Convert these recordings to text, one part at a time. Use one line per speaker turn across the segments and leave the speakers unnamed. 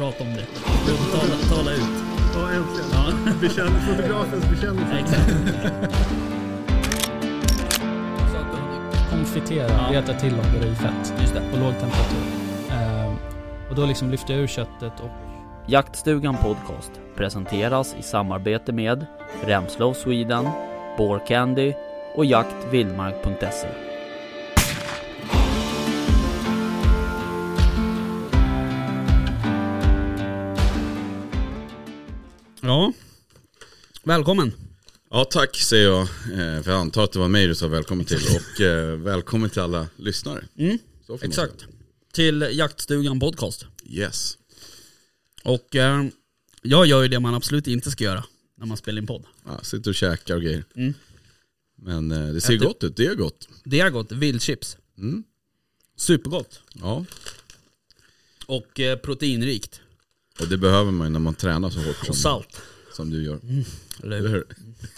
Prata om det. Tala, tala ut.
Ja, äntligen.
Ja,
Bekänn, fotografens bekännelse.
exakt.
konfitera,
Ja.
veta till om det i fett
Just det.
på låg temperatur. Ehm, och då liksom lyfter jag ur köttet och
Jaktstugan Podcast presenteras i samarbete med Remslow Sweden, Candy och jaktvildmark.se.
Ja. Välkommen.
Ja tack säger jag, eh, för jag antar att det var mig du sa välkommen till och eh, välkommen till alla lyssnare.
Mm, exakt. Till Jaktstugan Podcast.
Yes.
Och eh, jag gör ju det man absolut inte ska göra när man spelar in podd.
Ja, sitter och käkar och grejer.
Mm.
Men eh, det ser
Äter-
gott ut, det är gott.
Det är gott. Vildchips.
Mm.
Supergott.
Ja,
Och eh, proteinrikt.
Och det behöver man ju när man tränar så hårt
Och
som,
salt.
som du gör.
Eller
Eller
hur?
hur?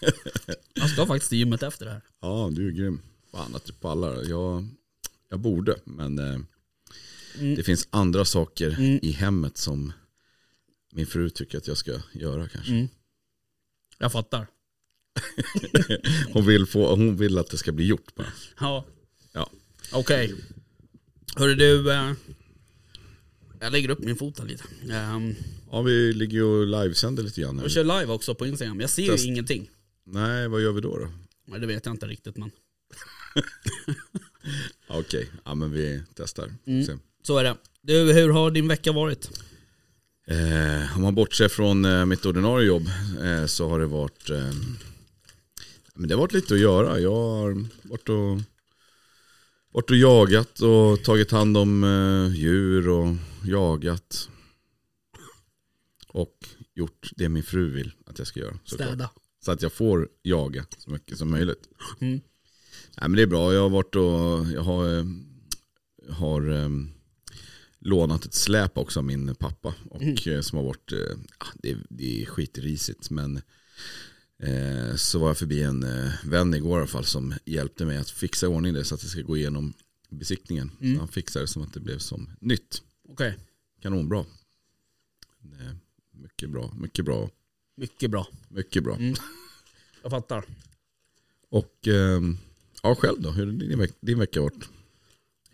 Jag ska faktiskt till gymmet efter det här.
Ja, du är grym. Fan att du pallar. Jag, jag borde, men eh,
Mm.
det finns andra saker
Mm.
i hemmet som min fru tycker att jag ska göra kanske.
Mm. Jag fattar.
Hon, vill få, hon vill att det ska bli gjort bara.
Ja.
Ja.
Okej. Hörru du. Eh, jag lägger upp min fot här lite. Um,
Ja, vi ligger ju och livesänder lite grann.
jag kör live också på Instagram. Jag ser
Test.
ju ingenting.
Nej, vad gör vi då? då?
Nej, det vet jag inte riktigt men.
Okej, ja, men vi testar.
Mm. Så är det. Du, hur har din vecka varit?
Eh, om man bortser från eh, mitt ordinarie jobb eh, så har det varit eh, men det har varit lite att göra. Jag har varit och, varit och jagat och tagit hand om eh, djur och jagat. Och gjort det min fru vill att jag ska göra. såklart.
Städa.
Så att jag får jaga så mycket som möjligt.
Mm.
Nej, men det är bra. Jag har varit och jag har, eh, har eh, lånat ett släp också av min pappa. Och eh, som har varit, ja, det, det är skitrisigt men eh, så var jag förbi en eh, vän igår i alla fall som hjälpte mig att fixa i ordning det så att det ska gå igenom besiktningen.
Mm.
Han fixade det som att det blev som nytt.
Okej,
Kanonbra. Eh, mycket bra, mycket bra,
mycket bra.
mycket bra.
Mm. Jag fattar.
Och eh, ja, själv då? Hur har din, veck- din vecka varit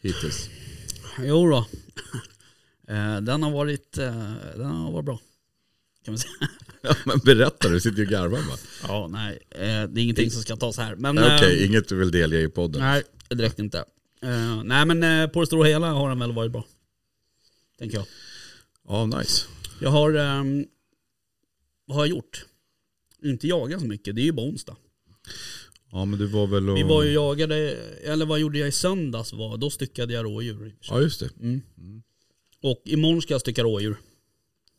hittills?
Jo då. Eh, Den har varit, eh, den har varit bra. Kan man säga.
Ja, men berätta, du sitter ju och garvar bara.
Ja, nej. eh, Det är ingenting som ska tas här. Men,
Nej, Okej,
eh,
inget du vill delge i podden.
Nej, direkt inte. Nej men på det stora hela har den väl varit bra. Tänker jag.
Ja, nice.
Jag har, ehm, vad har jag gjort? Inte jagat så mycket, det är ju bara onsdag.
Ja, men du var väl och...
Vi var ju jagade, eller vad gjorde jag i söndags var, då styckade jag rådjur.
Ja, just det.
Mm. Och imorgon ska jag stycka rådjur.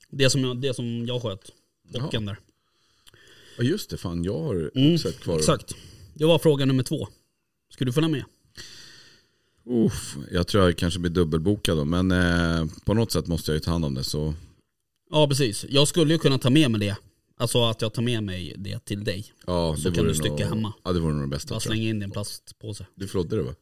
Det som jag, det som jag sköt. Bocken där.
Ja, just det. Fan, jag har
Mm,
sett kvar.
Exakt. Det var fråga nummer två. Ska du följa med?
Uff, jag tror jag kanske blir dubbelbokad då, men eh, på något sätt måste jag ju ta hand om det. Så
Ja precis. Jag skulle ju kunna ta med mig det. Alltså att jag tar med mig det till dig.
ja,
Så kan du stycka
nog,
hemma.
Ja, det vore nog det bästa.
Bara slänga in en plastpåse.
Du flodde det va?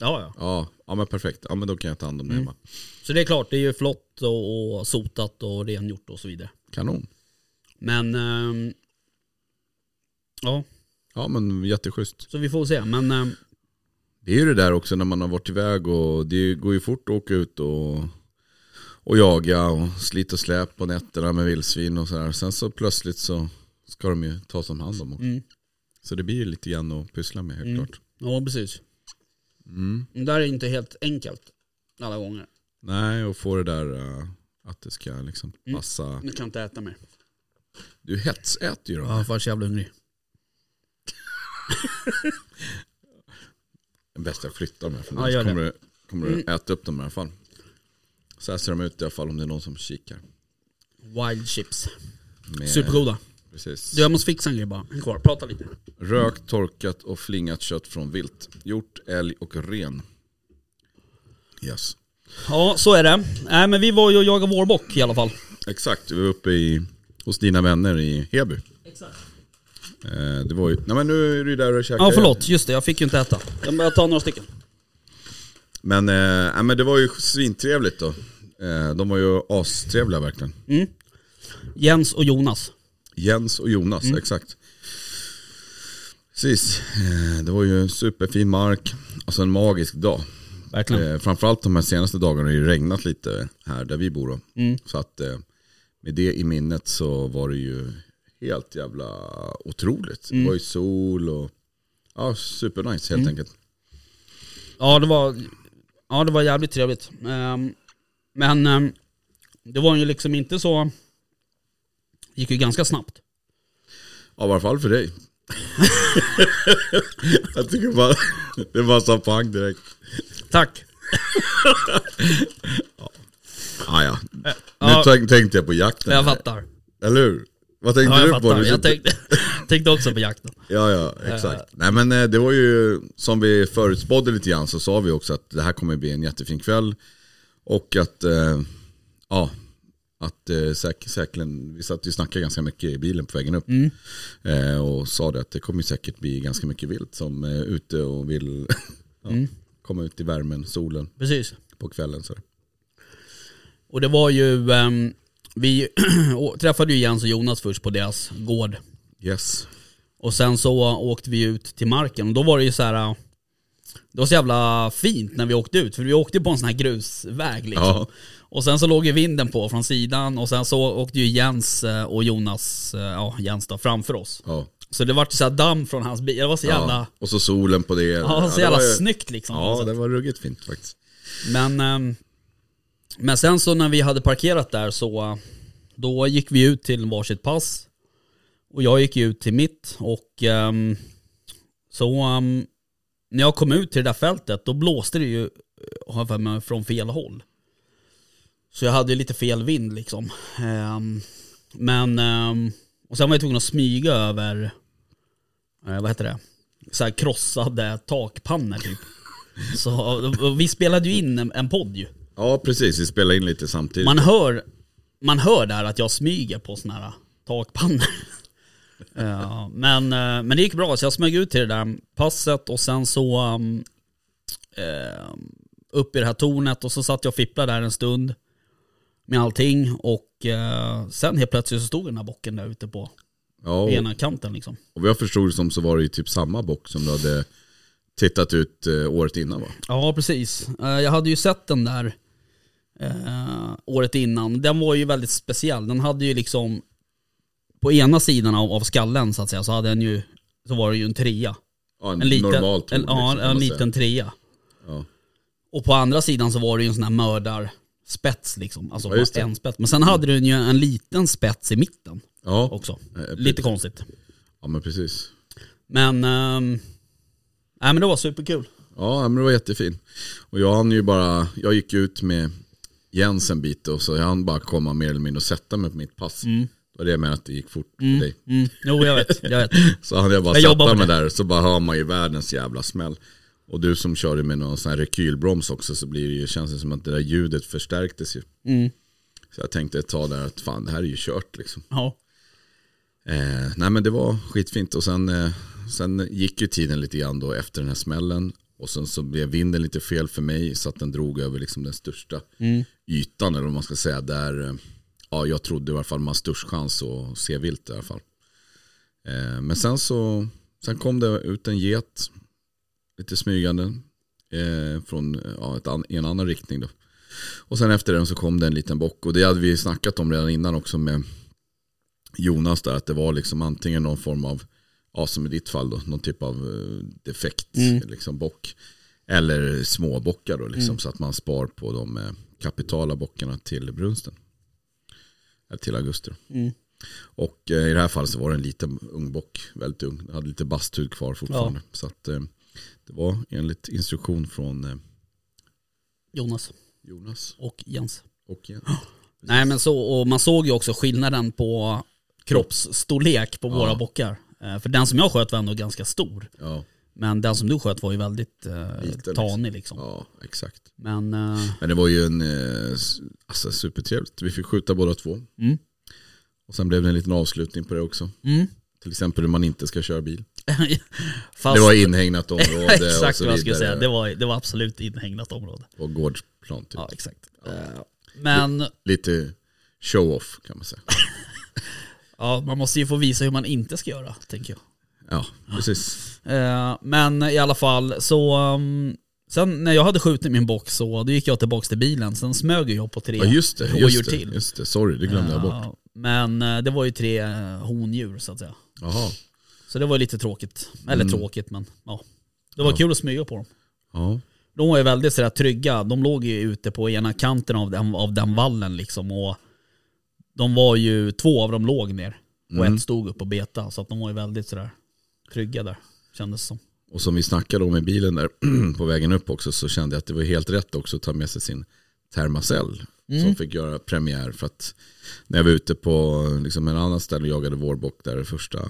Ja ja.
Ja, ja, men perfekt. Ja, men då kan jag ta hand om det
Mm.
hemma.
Så det är klart, det är ju flott och, och sotat och rengjort och så vidare.
Kanon.
Men ehm, ja,
Ja, men jätteschysst.
så vi får se. Men ehm,
Det är ju det där också när man har varit iväg och det går ju fort att åka ut och, och jaga och slita och släp på nätterna med vildsvin och sådär. Sen så plötsligt så ska de ju tas om hand om också.
mm,
Så det blir ju lite grann att pyssla med helt
Mm.
klart.
ja precis.
Mm.
Det där är inte helt enkelt alla gånger.
Nej, och få det där uh, att det ska liksom
Mm.
passa.
Nu kan jag inte äta mer.
Du hetsäter ju då.
Ja, jag så jävla hungrig.
Det bästa jag flyttar med. För
Ja,
annars
gör det.
kommer, du, kommer
Mm.
du äta upp dem i alla fall. Så här ser de ut i alla fall om det är någon som kikar.
Wild chips.
Med,
Supergoda.
Precis.
Du jag måste fixa en grej bara. En kvar, prata lite.
Rökt, torkat och flingat kött från vilt. Hjort, älg och ren. Yes.
Ja, så är det. Nej men vi var ju och jagade vårbock i alla fall.
Exakt, vi var uppe i, hos dina vänner i Heby.
Exakt.
Eh, det var ju, nej men nu är du där och käkar.
Ja förlåt, just det. Jag fick ju inte äta. Jag bara tar några stycken.
Men, eh, nej, men det var ju svintrevligt då. Eh, de var ju astrevliga verkligen.
Jens och Jonas.
Jens och Jonas, exakt. Precis, eh, det var ju en superfin mark. Alltså en magisk dag.
Verkligen.
Eh, framförallt de här senaste dagarna har det ju regnat lite här där vi bor. Då.
Mm.
Så att eh, med det i minnet så var det ju helt jävla otroligt.
Mm.
Det var ju sol och ja, supernice helt enkelt.
Ja det var, ja, det var jävligt trevligt. Ehm, men ehm, det var ju liksom inte så... Det gick ju ganska snabbt.
Ja, i alla fall för dig. Jag tycker bara, det var så pang direkt.
Tack.
Ah, ja. Nu
Ja.
tänk, tänkte jag på jakten.
Jag fattar.
Eller hur? Vad tänkte
Ja,
du på?
fattar.
Du
Jag
sitter-
tänkte, tänkte också på jakten.
Ja, ja, exakt. Nej men eh, det var ju som vi förutspådde lite grann så sa vi också att det här kommer bli en jättefin kväll. Och att, eh, ja, att eh, säk, säkerligen, vi satt ju och snackade ganska mycket i bilen på vägen upp. Eh, och sa det att det kommer säkert bli ganska mycket vilt som är ute och vill ja, komma ut i värmen, solen
Precis.
på kvällen. Så.
Och det var ju, ehm, vi träffade ju Jens och Jonas först på deras gård.
Yes.
Och sen så åkte vi ut till marken och då var det ju så här. Det var så jävla fint när vi åkte ut, för vi åkte på en sån här grusväg liksom.
Ja.
Och sen så låg ju vinden på från sidan och sen så åkte ju Jens eh, och Jonas, eh, ja Jens då, framför oss.
Ja.
Så det vart så här damm från hans bil, det var så jävla,
ja. Och så solen på det.
ja, så jävla
var ju-
snyggt liksom.
Ja, det var ruggigt fint faktiskt.
Men, ehm, men sen så när vi hade parkerat där så då gick vi ut till varsitt pass. Och jag gick ut till mitt och ehm, så ehm, när jag kom ut till det där fältet då blåste det ju eh, från fel håll. Så jag hade ju lite fel vind liksom. Ehm, men, och sen var jag tvungen att smyga över, eh, vad heter det? Så här krossade takpannor typ. Så vi spelade ju in en, en podd ju.
Ja, precis. Vi spelade in lite samtidigt.
Man hör, man hör där att jag smyger på såna här takpannor. Ja, men, eh, men det gick bra, så jag smög ut till det där passet och sen så um, upp i det här tornet och så satt jag och fipplade där en stund med allting och eh, sen helt plötsligt så stod den här bocken där ute på
ja, och,
ena kanten liksom.
och vad jag förstod det som så var det ju typ samma bock som du hade tittat ut året innan va?
Ja, precis. Jag hade ju sett den där eh, året innan. Den var ju väldigt speciell. Den hade ju liksom, på ena sidan av, av skallen så att säga, så hade den ju, så var det ju en trea.
Ja, en,
En liten,
normal ton,
en,
liksom,
en
man
liten trea.
Ja.
Och på andra sidan så var det ju en sån här mördarspets liksom. Alltså
Ja,
en spets. Men sen hade den ju en liten spets i mitten
Ja,
också.
eh,
Lite konstigt.
ja, men precis.
Men, ehm, nej men det var superkul.
Ja, men det var jättefin. Och jag hann ju bara, jag gick ut med Jens en bit och så hann bara komma mer eller mindre och sätta mig på mitt pass. Det var det jag menade att det gick fort för dig.
Mm. Jo jag vet, jag vet.
Så hade jag bara
Jag
satt mig
det.
där så bara hör man ju världens jävla smäll. Och du som körde med någon sån här rekylbroms också så blir det ju, känns det som att det där ljudet förstärktes ju.
Mm.
Så jag tänkte ett tag där att fan det här är ju kört liksom.
Ja.
Eh, nej men det var skitfint och sen, eh, sen gick ju tiden lite grann då efter den här smällen. Och sen så blev vinden lite fel för mig så att den drog över liksom den största ytan eller vad man ska säga. Där eh, ja, jag trodde i alla fall man störst chans att se vilt i alla fall. Eh, men sen så sen kom det ut en get lite smygande eh, från ja, ett an, en annan riktning. Då. Och sen efter den så kom det en liten bock och det hade vi snackat om redan innan också med Jonas där, att det var liksom antingen någon form av, ja som i ditt fall då, någon typ av eh, defekt liksom bock. Eller små bockar då liksom, så att man spar på de eh, kapitala bockarna till brunsten. Eller till augusti.
Mm.
Och eh, i det här fallet så var det en liten ung bock, väldigt ung. Den hade lite basthud kvar fortfarande. Så att eh, det var enligt instruktion från eh,
Jonas
Jonas
och Jens.
och Jens.
Nej men så, och man såg ju också skillnaden på kroppsstorlek på våra bockar. Eh, För den som jag sköt var ändå ganska stor.
Ja,
Men den som du sköt var ju väldigt eh,
Liten,
tanig liksom.
ja, exakt.
Men eh,
Men det var ju en, eh, alltså supertrevligt. Vi fick skjuta båda två.
Mm.
Och sen blev det en liten avslutning på det också.
mm.
Till exempel hur man inte ska köra bil.
Fast,
Det var inhägnat område och
exakt
så
vad jag skulle säga. Det var, det var absolut inhägnat område.
På gårdsplan typ.
Ja exakt. Eh, Men
Lite show-off kan man säga.
ja, man måste ju få visa hur man inte ska göra, tänker jag.
Ja, precis.
Eh, men i alla fall så, um, sen när jag hade skjutit min bock så då gick jag tillbaka till bilen, sen smög jag på tre
Ja just det,
rådjur
just det,
till.
just det. Sorry, det glömde jag bort.
Ja, men eh, det var ju tre eh, hondjur så att säga.
Jaha.
Så det var lite tråkigt. Eller
Mm.
tråkigt men ja. Det var
Ja.
kul att smyga på dem.
Ja.
De var ju väldigt sådär trygga. De låg ju ute på ena kanten av den, av den vallen liksom. Och de var ju, två av dem låg ner. Och
Mm.
ett stod upp och beta. Så att de var ju väldigt sådär trygga där. Kändes som.
Och som vi snackade om i bilen där på vägen upp också så kände jag att det var helt rätt också att ta med sig sin Thermacell.
Mm.
Som fick göra premiär för att när jag var ute på liksom en annan ställe och jagade vårbock där första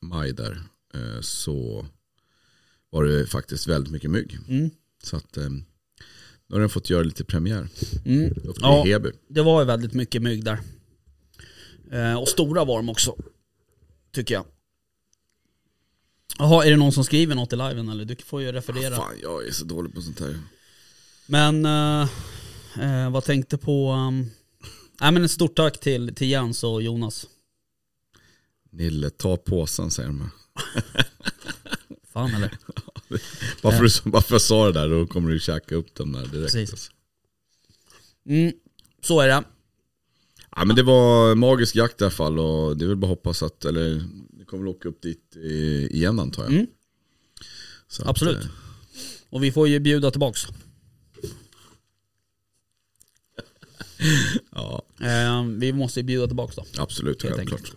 maj där eh, så var det faktiskt väldigt mycket mygg.
Mm.
Så att eh, nu har den fått göra lite premiär
Mm.
uppe
Ja.
i Heby.
Det var ju väldigt mycket mygg där. Eh, och stora var de också. Tycker jag. Jaha, är det någon som skriver något i liven eller? Du får ju referera.
Fan jag är så dålig på sånt här.
Men eh, eh, vad tänkte på... Um, nej men ett stort tack till, till Jens och Jonas.
Nille, ta påsen säger de.
Fan eller?
Bara för, du, bara för jag sa det där då kommer du käka upp den där direkt.
Precis.
alltså.
Mm, så är det.
Ja men det var magisk jakt i alla fall och det är väl bara hoppas att, eller det kommer väl åka upp dit i- igen antar jag.
Mm.
Så att,
Absolut.
eh,
Och vi får ju bjuda tillbaks.
Ja,
Eh, vi måste ju bjuda tillbaks då.
absolut,
Helt
självklart.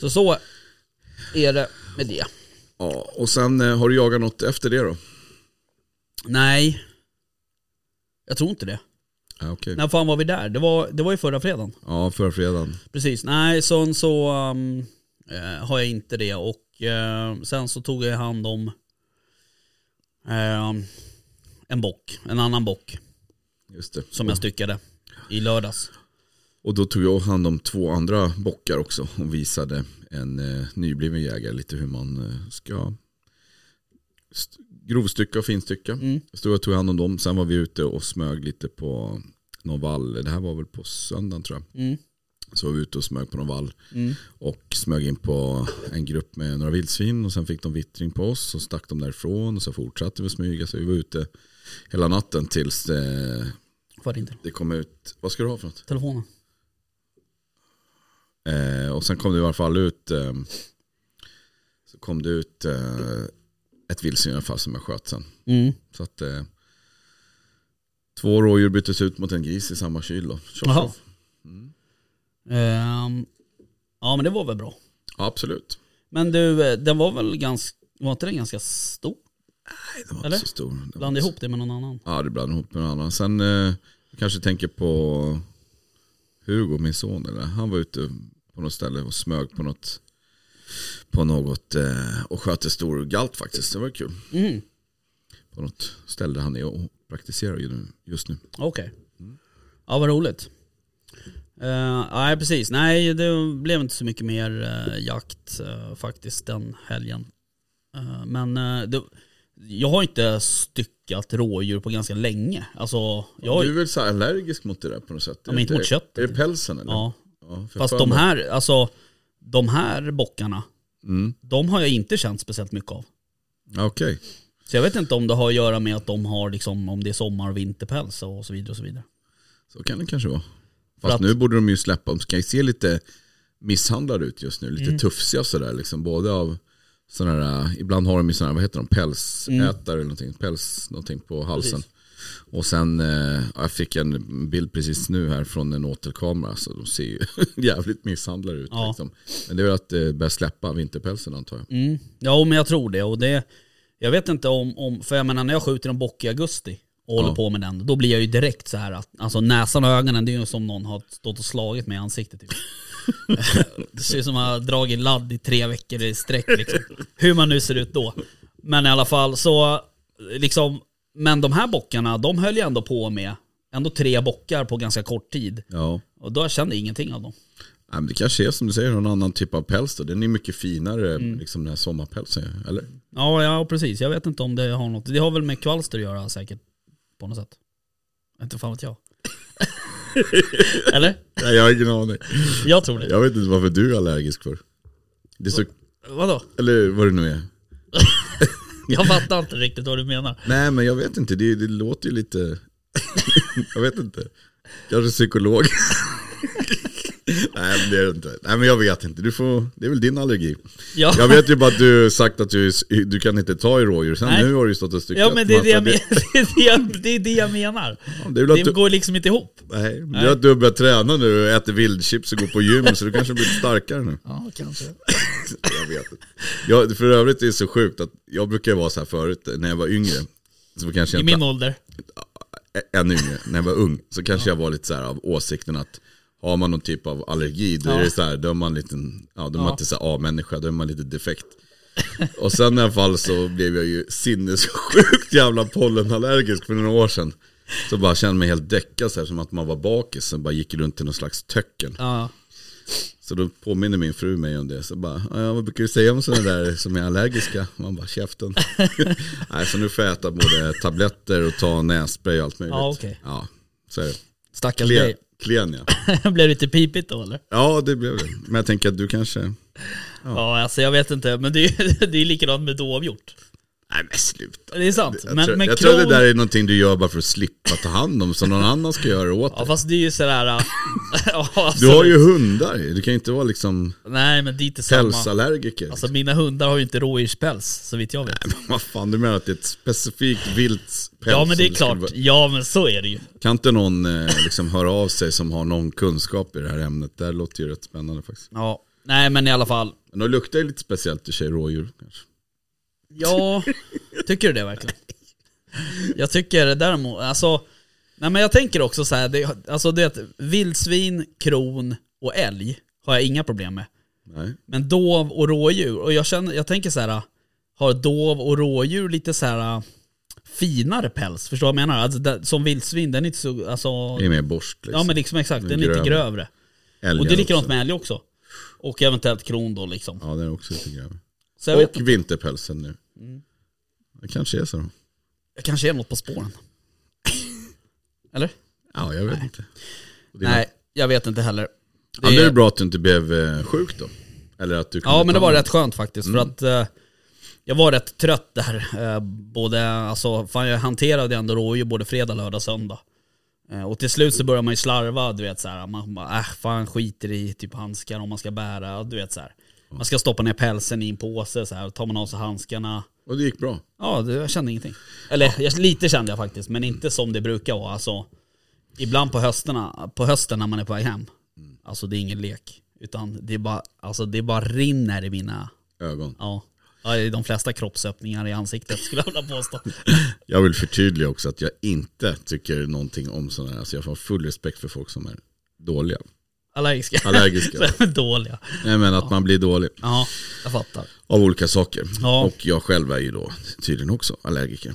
Så så är det med det.
Ja, och sen eh, har du jagat något efter det då?
Nej. Jag tror inte det.
Okej.
När fan var vi där? Det var, det var ju förra fredagen.
Ja, förra fredagen.
Precis. Nej, så, så um, eh, har jag inte det. Och eh, sen så tog jag hand om eh, en bock. En annan bock.
Just det.
Som jag styckade i lördags.
Och då tog jag hand om två andra bockar också och visade en eh, nybliven jägare lite hur man eh, ska st- grovstycka och finstycka.
Mm.
Så jag tog hand om dem, sen var vi ute och smög lite på någon vall. Det här var väl på söndagen tror jag.
Mm.
Så var vi ute och smög på någon vall
Mm.
och smög in på en grupp med några vildsvin och sen fick de vittring på oss och stack de därifrån och så fortsatte vi smyga så vi var ute hela natten tills det,
Var det inte.
det kom ut, vad ska du ha för något?
Telefonen.
Eh, och sen kom det i alla fall ut eh, så kom det ut eh, ett vildsvin i alla fall som jag sköt sen.
Mm.
Så att eh, två rådjur byttes ut mot en gris i samma kyl då. Tjoff, tjoff.
Ehm, ja men det var väl bra.
Ja, absolut.
Men du, eh, den var väl ganska, var inte den ganska stor?
Nej, den var
Eller?
inte så stor. Den var
Blanda
inte
ihop det med någon annan.
Ja, det blandade ihop med någon annan. Sen eh, kanske tänker på Hugo, min son. Eller? Han var ute på något ställe och smög på något, på något eh, och sköt en stor galt faktiskt. Det var kul.
Mm.
På något ställe där han är och praktiserar nu- just nu.
Okej. Ja vad roligt. Uh, nej precis, nej det blev inte så mycket mer eh, jakt eh, faktiskt den helgen. Eh, men det, jag har inte styckat rådjur på ganska länge. Alltså, jag
Du är väl så allergisk mot det där på något sätt?
Ja, men inte mot köttet.
Är det pälsen eller?
ja.
Ja,
Fast de här, alltså de här bockarna,
Mm.
de har jag inte känt speciellt mycket av.
Okej.
Så jag vet inte om det har att göra med att de har liksom, om det är sommar och vinterpäls och så vidare och så vidare.
Så kan det kanske vara.
För
Fast
att-
nu borde de ju släppa, de ska ju se lite misshandlade ut just nu. Lite
Mm.
tufsiga sådär liksom. Både av sådana där, ibland har de ju sådana här, vad heter de, pälsätare eller någonting. Päls någonting på halsen.
Mm. Precis.
Och sen, eh, jag fick en bild precis nu här från en åtelkamera. Så de ser ju jävligt misshandlade ut.
Ja.
Liksom. Men det är väl att det börjar släppa vinterpälsen antar jag.
Mm. Ja men jag tror det och det, jag vet inte om, om för jag menar när jag skjuter en bock i augusti och håller
Ja.
på med den, då blir jag ju direkt så här att, alltså näsan och ögonen det är ju som någon har stått och slagit mig i ansiktet typ. det ser ut som att jag har dragit ladd i tre veckor i sträck liksom. Hur man nu ser ut då. Men i alla fall så, liksom, men de här bockarna, de höll jag ändå på med, ändå tre bockar på ganska kort tid.
Ja.
Och då kände jag ingenting av dem.
Nej, men det kanske är som du säger, någon annan typ av päls då. Den är mycket finare,
Mm.
liksom den här sommarpälsen. Eller?
Ja, ja precis. Jag vet inte om det har något. Det har väl med kvalster att göra säkert. På något sätt. Inte fan vet jag. Eller?
Nej, jag har ingen aning.
Jag tror det.
Jag vet inte varför du är allergisk för. Det är så,
Vadå?
eller vad det nu är.
Jag fattar inte riktigt vad du menar.
Nej men jag vet inte, det, det låter ju lite... jag vet inte. Kanske psykolog. Nej men det är det inte. Nej men jag vet inte, du får, det är väl din allergi.
Ja.
Jag vet ju bara att du sagt att du, du kan inte ta i rådjur, sen
Nej.
nu har du ju stått och styckat
Ja men det är det, jag det, är det, jag, det är det jag menar.
det väl att
Det
du,
går liksom inte ihop.
nej, det är att du har börjat träna nu, äter vildchips och går på gym så du kanske blir starkare nu.
Ja, kanske.
Jag vet. Jag, för övrigt är det så sjukt att jag brukar vara så här förut när jag var yngre. Så kanske
I
jag
min
inte,
ålder.
än yngre, när jag var ung, så kanske jag var lite så här av åsikten att har man någon typ av allergi, då
Ja.
är det så här, då är man liten, ja då är man
Ja.
inte så A-människa, då är man lite defekt. Och sen i alla fall så blev jag ju sinnessjukt jävla pollenallergisk för några år sedan. Så bara kände mig helt däckad så här, som att man var bakis och bara gick runt i någon slags töcken.
Ja.
Så då påminner min fru mig om det. Så bara, ja, vad brukar du säga om sådana där som är allergiska? Man bara, käften. Nej, så nu får jag äta både tabletter och ta nässpray och allt möjligt.
Ja, okej.
Ja, så är det.
Stackars dig.
klen ja.
Blev det lite pipigt då eller?
Ja, det blev det. Men jag tänker att du kanske...
Ja, alltså jag vet inte. Men det är, det är likadant med dovhjort.
Nej men sluta.
Det är sant.
Jag,
men
tror,
men
jag
kron...
tror det där är någonting du gör bara för att slippa ta hand om, så någon annan ska göra åt
Ja
dig.
fast det är ju sådär... äh, ja,
Du
absolut.
har ju hundar, du kan ju inte vara liksom
Nej men det är inte
pälsallergiker.
Alltså mina hundar har ju inte rådjurspäls så vitt jag vet.
Vad fan, du menar att det är ett specifikt vilt päls
Ja men det är
som
klart.
vara-
Ja men så är det ju.
Kan inte någon eh, liksom höra av sig som har någon kunskap i det här ämnet? Det här låter ju rätt spännande faktiskt.
Ja. Nej men i alla fall.
Men de luktar ju lite speciellt i sig rådjur kanske.
Ja, tycker du det verkligen? Jag tycker däremot, alltså, nej men jag tänker också så här, det, alltså det vildsvin, kron och älg har jag inga problem med.
Nej.
Men dov och rådjur, och jag känner, jag tänker så här, har dov och rådjur lite så här finare päls? Förstår du vad jag menar? Alltså, det, som vildsvin, den är inte så, alltså,
Det är mer borst liksom.
ja men liksom exakt, den är lite grövre.
Älgar
Och det är likadant
också.
med älg också. Och eventuellt kron då liksom.
Ja den är också lite grövre. Och
inte,
vinterpälsen nu.
Mm.
Det kanske är så då.
jag kanske är något på spåren. Eller?
Ja jag vet
Nej.
inte.
Nej, jag vet inte heller.
Ja, det är bra att du inte blev eh, sjuk då. Eller att du
Ja men det var rätt skönt faktiskt för att eh, jag var rätt trött där. Eh, både, alltså, fan jag hanterade ändå rådjur både fredag, lördag, söndag. Eh, och till slut så börjar man ju slarva, du vet så här, man bara, äh, fan skiter i typ handskar om man ska bära, du vet så här. Man ska stoppa ner pälsen i en påse så här, tar man av sig handskarna.
Och det gick bra.
Ja, det, jag kände ingenting. Eller jag, lite kände jag faktiskt, men inte som det brukar vara. Alltså, ibland på, hösterna, på hösten när man är på väg hem, alltså det är ingen lek. Utan det är bara, alltså, det bara rinner i mina
Ögon.
Ja. ja, de flesta kroppsöppningar i ansiktet skulle jag vilja påstå.
Jag vill förtydliga också att jag inte tycker någonting om sådana här. Alltså jag har full respekt för folk som är dåliga.
Allergiska.
Allergiska.
Dåliga.
Nej men att man blir dålig
Ja, jag fattar.
av olika saker.
Ja.
Och jag själv är ju då tydligen också allergiker.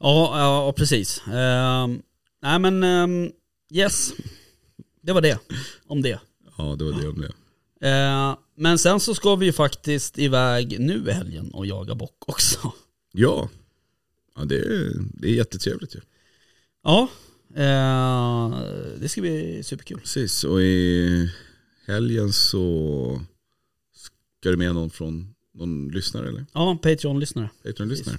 Ja, ja precis. Ehm, nej men, ehm, yes. Det var det. Om det.
Ja det var det om det.
Eh, men sen så ska vi ju faktiskt iväg nu i helgen och jaga bock också.
Ja, ja det, är, det är jättetrevligt ju.
Ja, det ska bli superkul.
Precis, och i helgen så ska du med någon från någon lyssnare eller?
Ja, Patreon-lyssnare.
Patreon-lyssnare?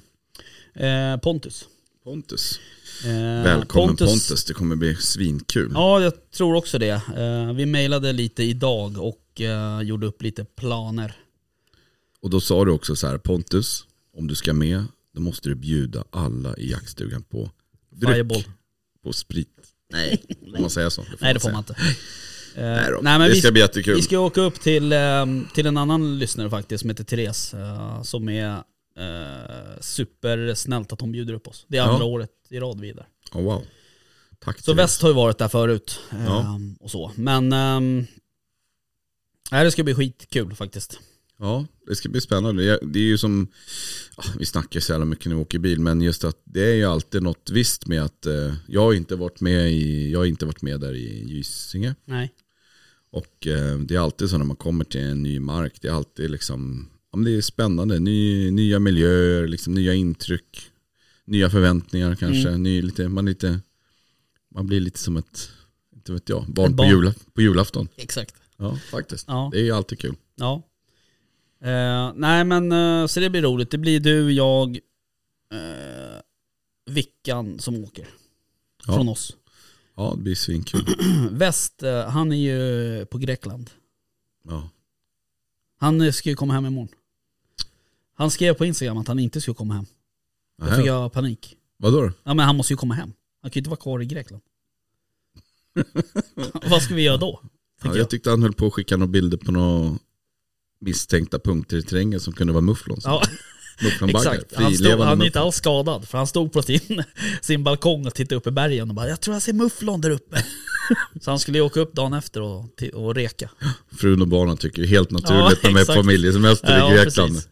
Eh, Pontus.
Pontus.
Eh,
Välkommen Pontus. det kommer bli svinkul.
Ja, jag tror också det. Eh, vi mejlade lite idag och eh, gjorde upp lite planer.
Och då sa du också så här, Pontus, om du ska med, då måste du bjuda alla i jaktstugan på dryck,
Fireball.
På sprit. Nej, får man säga så?
Nej, det får man inte. Eh,
Nej, då.
nej, men
det
vi,
ska bli jättekul.
vi ska åka upp till, eh, till en annan lyssnare faktiskt som heter Therese. eh, som är eh, supersnällt att hon bjuder upp oss. Det är
Ja.
andra året i rad vidare.
Oh, wow. Tack
Så väst har ju varit där förut. eh,
Ja.
Och så. Men ehm, nej, det ska bli skitkul faktiskt.
Ja, det ska bli spännande. Det är ju som, ja, vi snackar så jävla mycket när vi åker bil, men just att det är ju alltid något visst med att eh, jag har inte varit med i, jag har inte varit med där i Gysinge.
Nej.
Och eh, det är alltid så när man kommer till en ny mark, det är alltid liksom, ja, men det är spännande, ny, nya miljöer, liksom, nya intryck, nya förväntningar kanske,
Mm.
ny, lite, man, lite, man blir lite som ett inte vet jag. Barn,
barn.
På, jula, på julafton.
Exakt.
Ja, faktiskt.
Ja.
Det är ju alltid kul.
Ja. Eh, nej men eh, så det blir roligt. Det blir du, jag, eh, Vickan som åker.
Ja.
Från oss.
Ja, det blir svinkul.
Väst, eh, han är ju på Grekland.
Ja.
Han eh, ska ju komma hem imorgon. Han skrev på Instagram att han inte skulle komma hem. Då fick jag panik.
Vadå då?
Ja men han måste ju komma hem. Han kan ju inte vara kvar i Grekland. Vad ska vi göra då?
Ja, jag
jag.
tyckte han höll på att skicka några bilder på några misstänkta punkter i terrängen som kunde vara mufflon.
Ja, exakt. Han, stod,
Frilevande
han är inte alls skadad. För han stod på sin, sin balkong och tittade upp i bergen och bara Jag tror jag ser mufflon där uppe. Så han skulle ju åka upp dagen efter och, och reka.
Frun och barnen tycker det är helt naturligt
Ja,
när de är familjesemester i Grekland.
precis.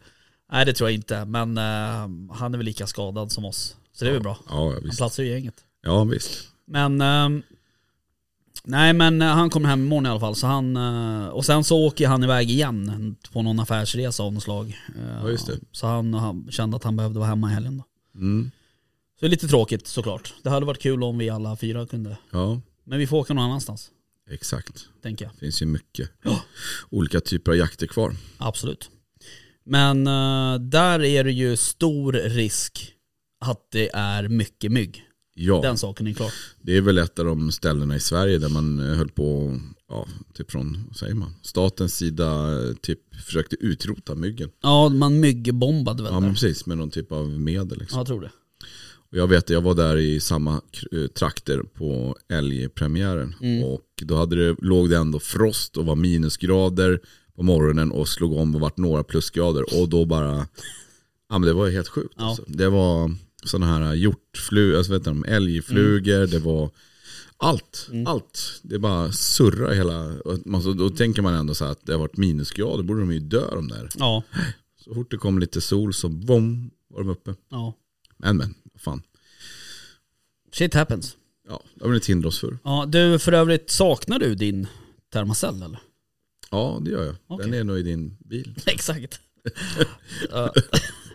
Nej det tror jag inte. Men eh, han är väl lika skadad som oss. Så det är väl bra.
Ja, ja,
Han platsar ju i gänget.
Ja, visst.
Men ehm, Nej men eh, han kommer hem imorgon i alla fall. Så han, eh, och sen så åker han iväg igen på någon affärsresa av något slag. Eh,
Ja, just det.
Så han, han kände att han behövde vara hemma i helgen då.
Mm.
Så det är lite tråkigt såklart. Det hade varit kul om vi alla fyra kunde.
Ja,
Men vi får åka någon annanstans,
exakt.
tänker jag.
Det finns ju mycket olika typer av jakter kvar.
Absolut. Men där är det ju stor risk att det är mycket mygg.
Ja,
Den saken är klar.
det är väl ett av de ställena i Sverige där man eh, höll på, ja, typ från, vad säger man, statens sida eh, typ försökte utrota myggen.
Ja, man myggbombade väl
Ja, men precis, med någon typ av medel. Liksom.
Ja, jag tror det.
Och jag vet, jag var där i samma eh, trakter på älgpremiären.
Mm.
Och då hade det, låg det ändå frost och var minusgrader på morgonen och slog om och vart några plusgrader. Och då bara, ja men det var helt sjukt.
Ja.
Alltså. Det var sådana här hjortflugor, alltså vet du, älgflugor,
Mm.
det var allt. Allt. Det bara surrar hela, och då tänker man ändå så att det har varit minusgrader, borde de ju dö de där.
Ja,
Så fort det kom lite sol så vom, var de uppe.
ja.
Men men, fan.
Shit happens.
Ja, det har väl inte hindrat oss för.
Ja, du för övrigt, saknar du din termacell eller?
Ja, det gör jag.
Okej.
Den är nog i din bil.
Exakt.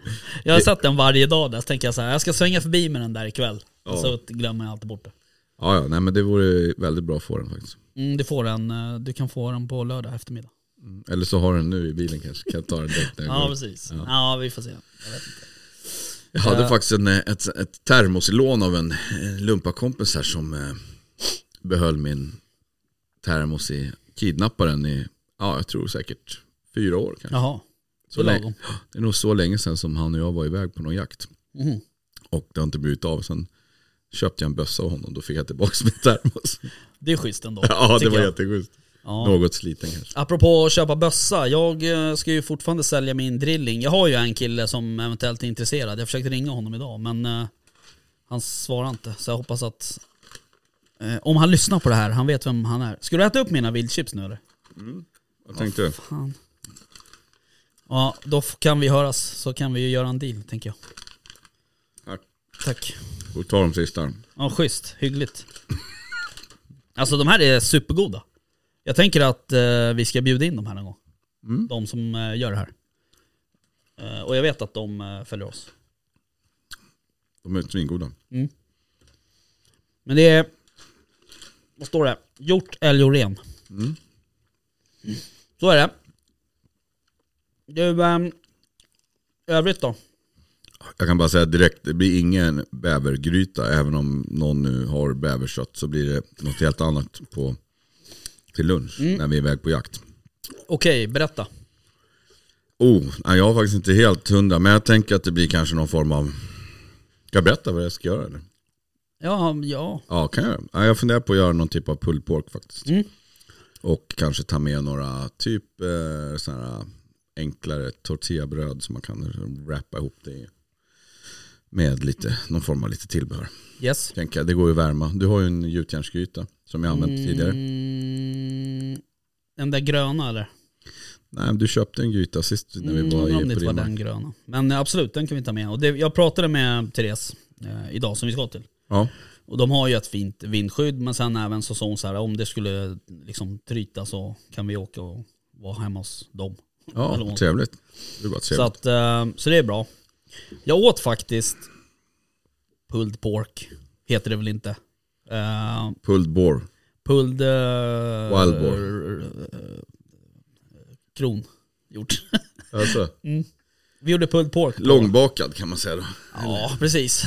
Ja. jag har sett den varje dag där, så tänker jag så här, jag ska svänga förbi med den där ikväll.
Ja.
Så glömmer jag alltid bort det.
Ja, ja, nej men det vore väldigt bra att få den faktiskt.
Mm, du, får den, eh, du kan få den på lördag eftermiddag.
Eller så har du den nu i bilen kanske. Kan ta den direkt när jag
Ja
går.
precis. Ja.
Ja.
vi får se. Jag vet inte.
Jag hade
Ja.
faktiskt en, ett, ett termos i lån av en, en lumpakompis här som eh, behöll min termos i kidnapparen i, ja jag tror säkert fyra år kanske.
Jaha,
så
det är
länge, det är nog så länge sedan som han och jag var iväg på någon jakt.
Mhm.
Och det har inte blivit av. Sen köpte jag en bössa av honom. Då fick jag tillbaka min termos.
Det är schysst ändå.
Ja, det var
jag.
jätteschysst.
Ja.
Något sliten kanske.
Apropå att köpa bössa, jag eh, ska ju fortfarande sälja min drilling. Jag har ju en kille som eventuellt är intresserad. Jag försökte ringa honom idag men eh, han svarar inte. Så jag hoppas att eh, om han lyssnar på det här, han vet vem han är. Ska du äta upp mina vildchips nu eller?
Vad tänkte du?
Ja, då kan vi höras så kan vi ju göra en deal tänker jag.
Tack.
Tack.
Får ta de sista.
Ja, schysst. Hyggligt. Alltså de här är supergoda. Jag tänker att eh, vi ska bjuda in dem här någon gång.
Mm.
De som eh, gör det här. Eh, och jag vet att de eh, följer oss.
De är svingoda.
Men det är, vad står det? Hjort, älg och ren.
Mm.
Så är det. Du, ehm, övrigt då?
Jag kan bara säga direkt, det blir ingen bävergryta. Även om någon nu har bäverkött så blir det något helt annat på, till lunch när vi är iväg på jakt.
Okej, berätta.
Oh, nej, jag har faktiskt inte helt hundra. Men jag tänker att det blir kanske någon form av... Ska jag berätta vad jag ska göra? Eller?
Ja, ja.
Ja, kan jag? Ja, jag funderar på att göra någon typ av pulled pork faktiskt.
Mm.
Och kanske ta med några typ eh, sådana här enklare tortillabröd som man kan wrappa ihop det i. Med lite, någon form av lite tillbehör.
Yes.
Tänker jag, det går ju att värma. Du har ju en gjutjärnsgryta som jag använt tidigare.
Mm, den där gröna eller?
Nej, du köpte en gryta sist när vi
Mm,
var
om
i
det
på
inte var den gröna. Men eh, absolut, den kan vi ta med. Och det, jag pratade med Therese eh, idag som vi ska till.
Ja,
Och de har ju ett fint vindskydd men sen även så sa hon så här om det skulle liksom tryta så kan vi åka och vara hemma hos dem. Eller
ja trevligt. Det var
Så,
trevligt.
att, eh, så det är bra. Jag åt faktiskt pulled pork, heter det väl inte. Eh,
Pulled boar.
pulled uh,
Wildboar.
kron gjort.
Alltså,
Vi gjorde pulled pork.
långbakad kan man säga då.
Ja, precis.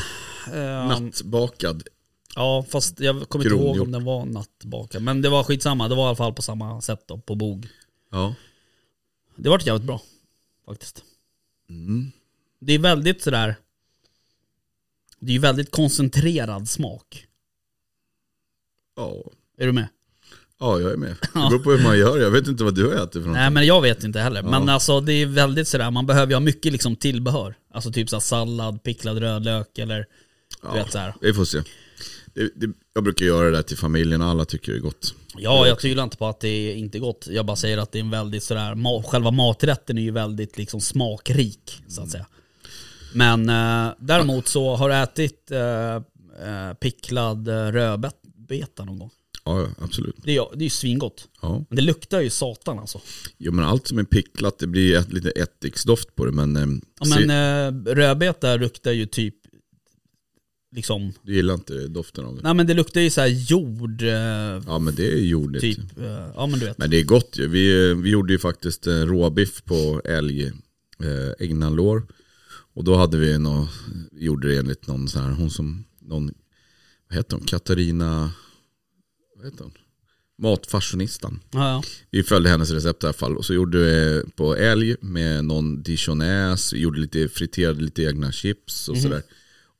Ehm,
Nattbakad.
Ja, fast jag kommer inte ihåg om den var nattbakad. Men det var skitsamma, det var i alla fall på samma sätt då, på bog.
Ja.
Det vart jävligt bra, faktiskt.
Mm.
Det är väldigt sådär, det är ju väldigt koncentrerad smak.
ja.
Är du med?
Ja, jag är med. Det beror på hur man gör. Jag vet inte vad du äter för något.
Nej men jag vet inte heller. Men
Ja.
alltså det är väldigt sådär, man behöver ju ha mycket liksom tillbehör. Alltså typ såhär sallad, picklad rödlök eller du vet såhär.
Vi får se. Det, det, jag brukar göra det där till familjen och alla tycker det är gott.
Ja, jag tvivlar inte på att det är inte gott. Jag bara säger att det är en väldigt sådär, ma- själva maträtten är ju väldigt liksom smakrik så att säga. Men eh, däremot så har du ätit eh, eh, picklad eh, rödbeta någon gång.
Ja, absolut.
Det är, det är ju svingott.
Ja.
Men det luktar ju satan alltså.
Jo, men allt som är picklat, det blir ett, lite ättiksdoft på det. Men, eh,
Ja, men eh, rödbeta luktar ju typ liksom,
du gillar inte doften av det?
nej men det luktar ju såhär jord, eh,
Ja, men det är jordigt.
typ, eh, ja men du vet.
Men det är gott ju. Vi, vi gjorde ju faktiskt eh, råbiff på älg, eh, ägnanlår. Och då hade vi något, vi gjorde det enligt någon så här, hon som, någon, vad heter hon, Katarina, vad heter hon? Matfashionistan.
Ja, ja.
Vi följde hennes recept i alla fall. Och så gjorde vi på älg med någon dijonäs, gjorde lite, friterade lite egna chips och sådär.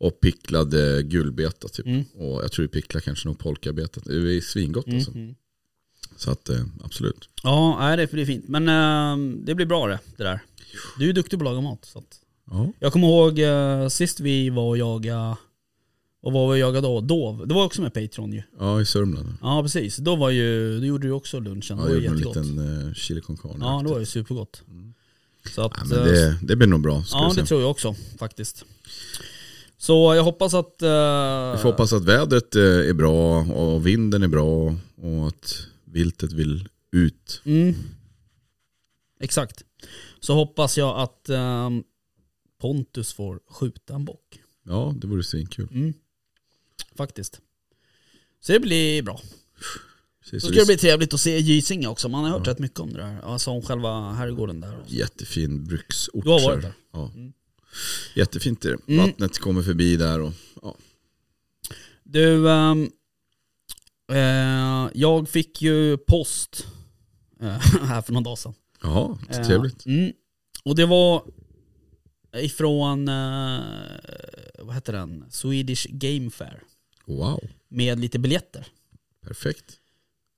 Och picklade gulbeta typ. Och jag tror vi picklade kanske nog polkabeta. Det är svingott alltså. Så att eh, absolut.
Ja, nej, det är fint. Men eh, det blir bra det, det där. Du är duktig på att laga mat. Så att.
Ja.
Jag kommer ihåg eh, sist vi var och jagade, och var vi och jagade då? Dov. Det var också med Patreon ju.
Ja, i Sörmland.
Ja precis, då var ju, då gjorde du också lunchen.
Ja, jag gjorde en liten uh, chili con carne.
Ja, det var ju supergott. Så att,
ja, men det, det blir nog bra.
Ja det tror jag också faktiskt. Så jag hoppas att... eh,
vi får hoppas att vädret eh, är bra och vinden är bra och att viltet vill ut.
Mm. Exakt. Så hoppas jag att ehm, Pontus får skjuta en bock.
Ja, det vore svinkul.
Mm. Faktiskt. Så det blir bra.
Precis,
Så ska det bli trevligt att se Gysinge också. Man har hört rätt mycket om det där. Alltså om själva herrgården där.
Jättefin bruksort.
Du har varit där?
Ja. Jättefint är det.
Mm.
Vattnet kommer förbi där och ja.
Du, ehm, eh, jag fick ju post eh, här för någon dag sedan.
Jaha,
Eh,
trevligt.
Mm. Och det var ifrån, eh, vad heter den? Swedish Game Fair.
Wow,
Med lite biljetter.
perfekt.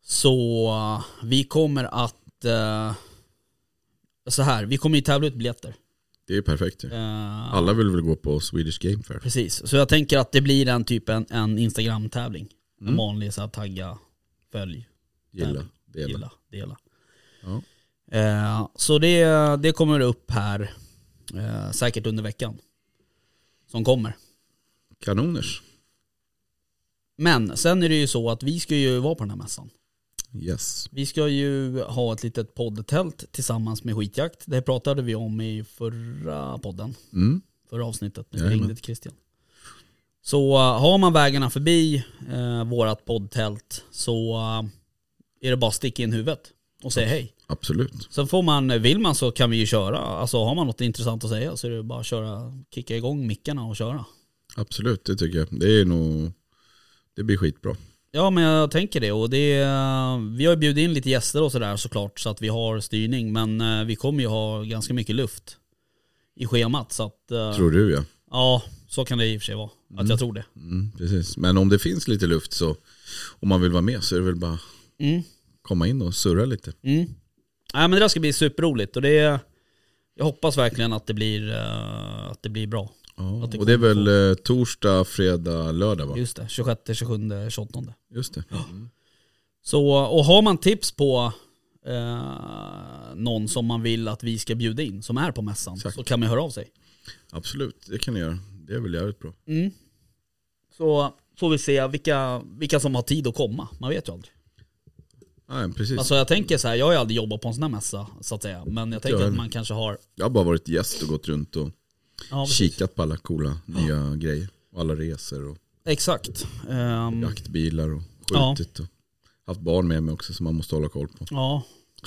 Så eh, vi kommer att, eh, så här, vi kommer ju tävla ut biljetter.
Det är perfekt ju.
Eh,
Alla vill väl gå på Swedish Game Fair.
Precis, så jag tänker att det blir en typ en, en Instagram-tävling. En
Mm.
vanlig så här, tagga, följ,
Gilla,
tävling.
dela.
gilla, dela.
Ja.
Eh, så det, det kommer upp här eh, säkert under veckan. Som kommer.
Kanoners.
Men sen är det ju så att vi ska ju vara på den här mässan.
Yes.
Vi ska ju ha ett litet poddtält tillsammans med skitjakt. Det pratade vi om i förra podden,
Mm.
förra avsnittet vi
Jajamän.
ringde till Christian. Så uh, har man vägarna förbi uh, vårat poddtält så uh, är det bara att sticka in huvudet och säga hej.
Absolut.
Sen får man, vill man så kan vi ju köra. Alltså har man något intressant att säga så är det bara att köra, kicka igång mickarna och köra.
Absolut, det tycker jag. Det är nog, det blir skitbra.
Ja men jag tänker det och det, vi har ju bjudit in lite gäster och sådär såklart så att vi har styrning men eh, vi kommer ju ha ganska mycket luft i schemat så att eh,
Tror du ja.
ja så kan det i och för sig vara. Att jag tror det.
Mm, precis. Men om det finns lite luft så, om man vill vara med så är det väl bara
Mm.
komma in och surra lite.
Mm. Nej men det där ska bli superroligt och det jag hoppas verkligen att det blir, eh, att det blir bra.
Ja,
det
och det är väl eh, torsdag, fredag, lördag va?
Just det, 26, 27, 28.
Just det. Mm.
Så, och har man tips på eh, någon som man vill att vi ska bjuda in, som är på mässan,
Exakt.
så kan man höra av sig.
Absolut, det kan ni göra. Det är väl jävligt bra.
Mm. Så får vi se vilka, vilka som har tid att komma. Man vet ju aldrig.
Nej, precis.
Alltså jag tänker så här, jag har ju aldrig jobbat på en sån här mässa så att säga. Men jag tänker
jag
att man kanske har...
jag har bara varit gäst och gått runt och
Ja,
kikat på alla coola nya grejer. Och alla resor och
Exakt. Ehm,
jaktbilar och skjutit och haft barn med mig också som man måste hålla koll på.
Ja,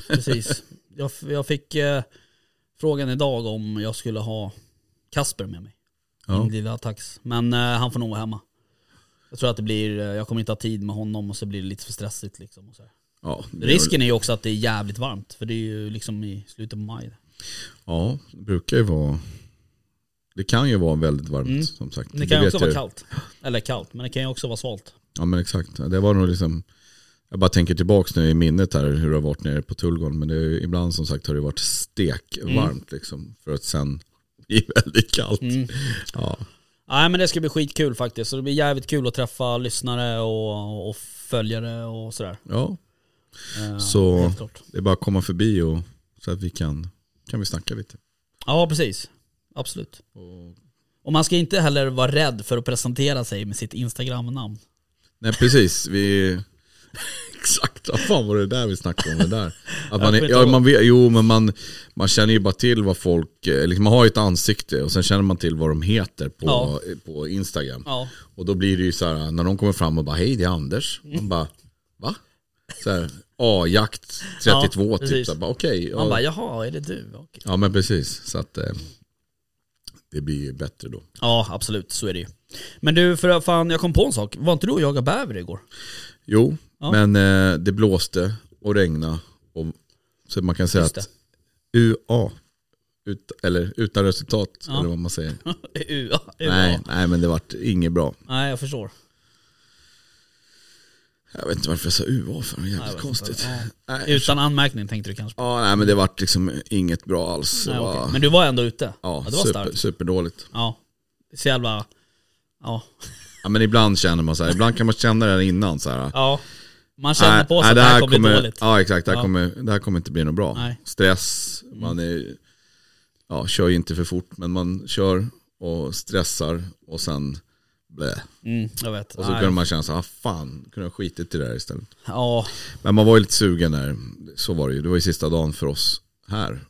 precis. jag, jag fick eh, frågan idag om jag skulle ha Kasper med mig.
Ja.
Min lilla tax. Men eh, han får nog vara hemma. Jag tror att det blir, eh, jag kommer inte ha tid med honom och så blir det lite för stressigt liksom. Och så.
Ja,
Risken är ju också att det är jävligt varmt, för det är ju liksom i slutet på maj.
Ja, det brukar ju vara, det kan ju vara väldigt varmt
Mm.
som sagt.
Det kan ju också vara
jag.
kallt. Eller kallt, men det kan ju också vara svalt.
Ja men exakt, det var nog liksom jag bara tänker tillbaka nu i minnet här hur det har varit nere på Tullgården. Men det är, ju- ibland som sagt har det varit stekvarmt liksom. För att sen bli väldigt kallt.
Mm.
Ja.
Nej men det ska bli skitkul faktiskt. Så det blir jävligt kul att träffa lyssnare och, och följare och sådär.
ja,
Eh,
Så- det är bara att komma förbi och så att vi kan, kan vi snacka lite.
Ja precis. Absolut. Och man ska inte heller vara rädd för att presentera sig med sitt Instagram-namn.
Nej precis, vi... Exakt, vad fan var det där vi snackade om det där? Att man, ja, man vet, jo men man, man känner ju bara till vad folk, eh, liksom man har ju ett ansikte och sen känner man till vad de heter på,
Ja.
på Instagram.
Ja.
Och då blir det ju så här, när de kommer fram och bara hej det är Anders. Man bara, va? Så här, A-jakt 32
Ja,
typ. okej.
Man
ja.
bara, jaha, är det du? Okej.
ja men precis, så att eh, det blir ju bättre då.
Ja, absolut. Så är det ju. Men du, för fan, jag kom på en sak. Var inte du och jagade bäver igår?
Jo,
Ja.
men eh, det blåste och regnade. Och, så man kan säga
Just
att UA, ut, eller utan resultat,
Ja.
eller vad man säger.
UA.
Nej, nej men det vart inget bra.
Nej, jag förstår.
Jag vet inte varför jag sa UA för, det var
Nej,
jävligt
vet
konstigt.
inte.
Nej,
Utan anmärkning tänkte du kanske.
Ja, nej men det vart liksom inget bra alls.
Nej,
var,
okej. Men du var ändå ute?
ja,
det var
super,
starkt.
superdåligt.
Ja. Så jävla... Ja.
Ja men ibland känner man så här, ibland kan man känna det innan så här.
Ja. Man känner på sig att det här kommer bli dåligt.
Ja exakt, det här,
Ja.
Kommer, det här kommer inte bli något bra.
Nej. Mm.
Stress, man är, ja, kör ju inte för fort men man kör och stressar och sen blä.
Mm, jag vet.
Och så
Nej.
kunde man känna så här, ah, fan, kunde jag skitit i det där istället.
Ja,
Men man var ju lite sugen där, så var det ju. Det var ju sista dagen för oss här.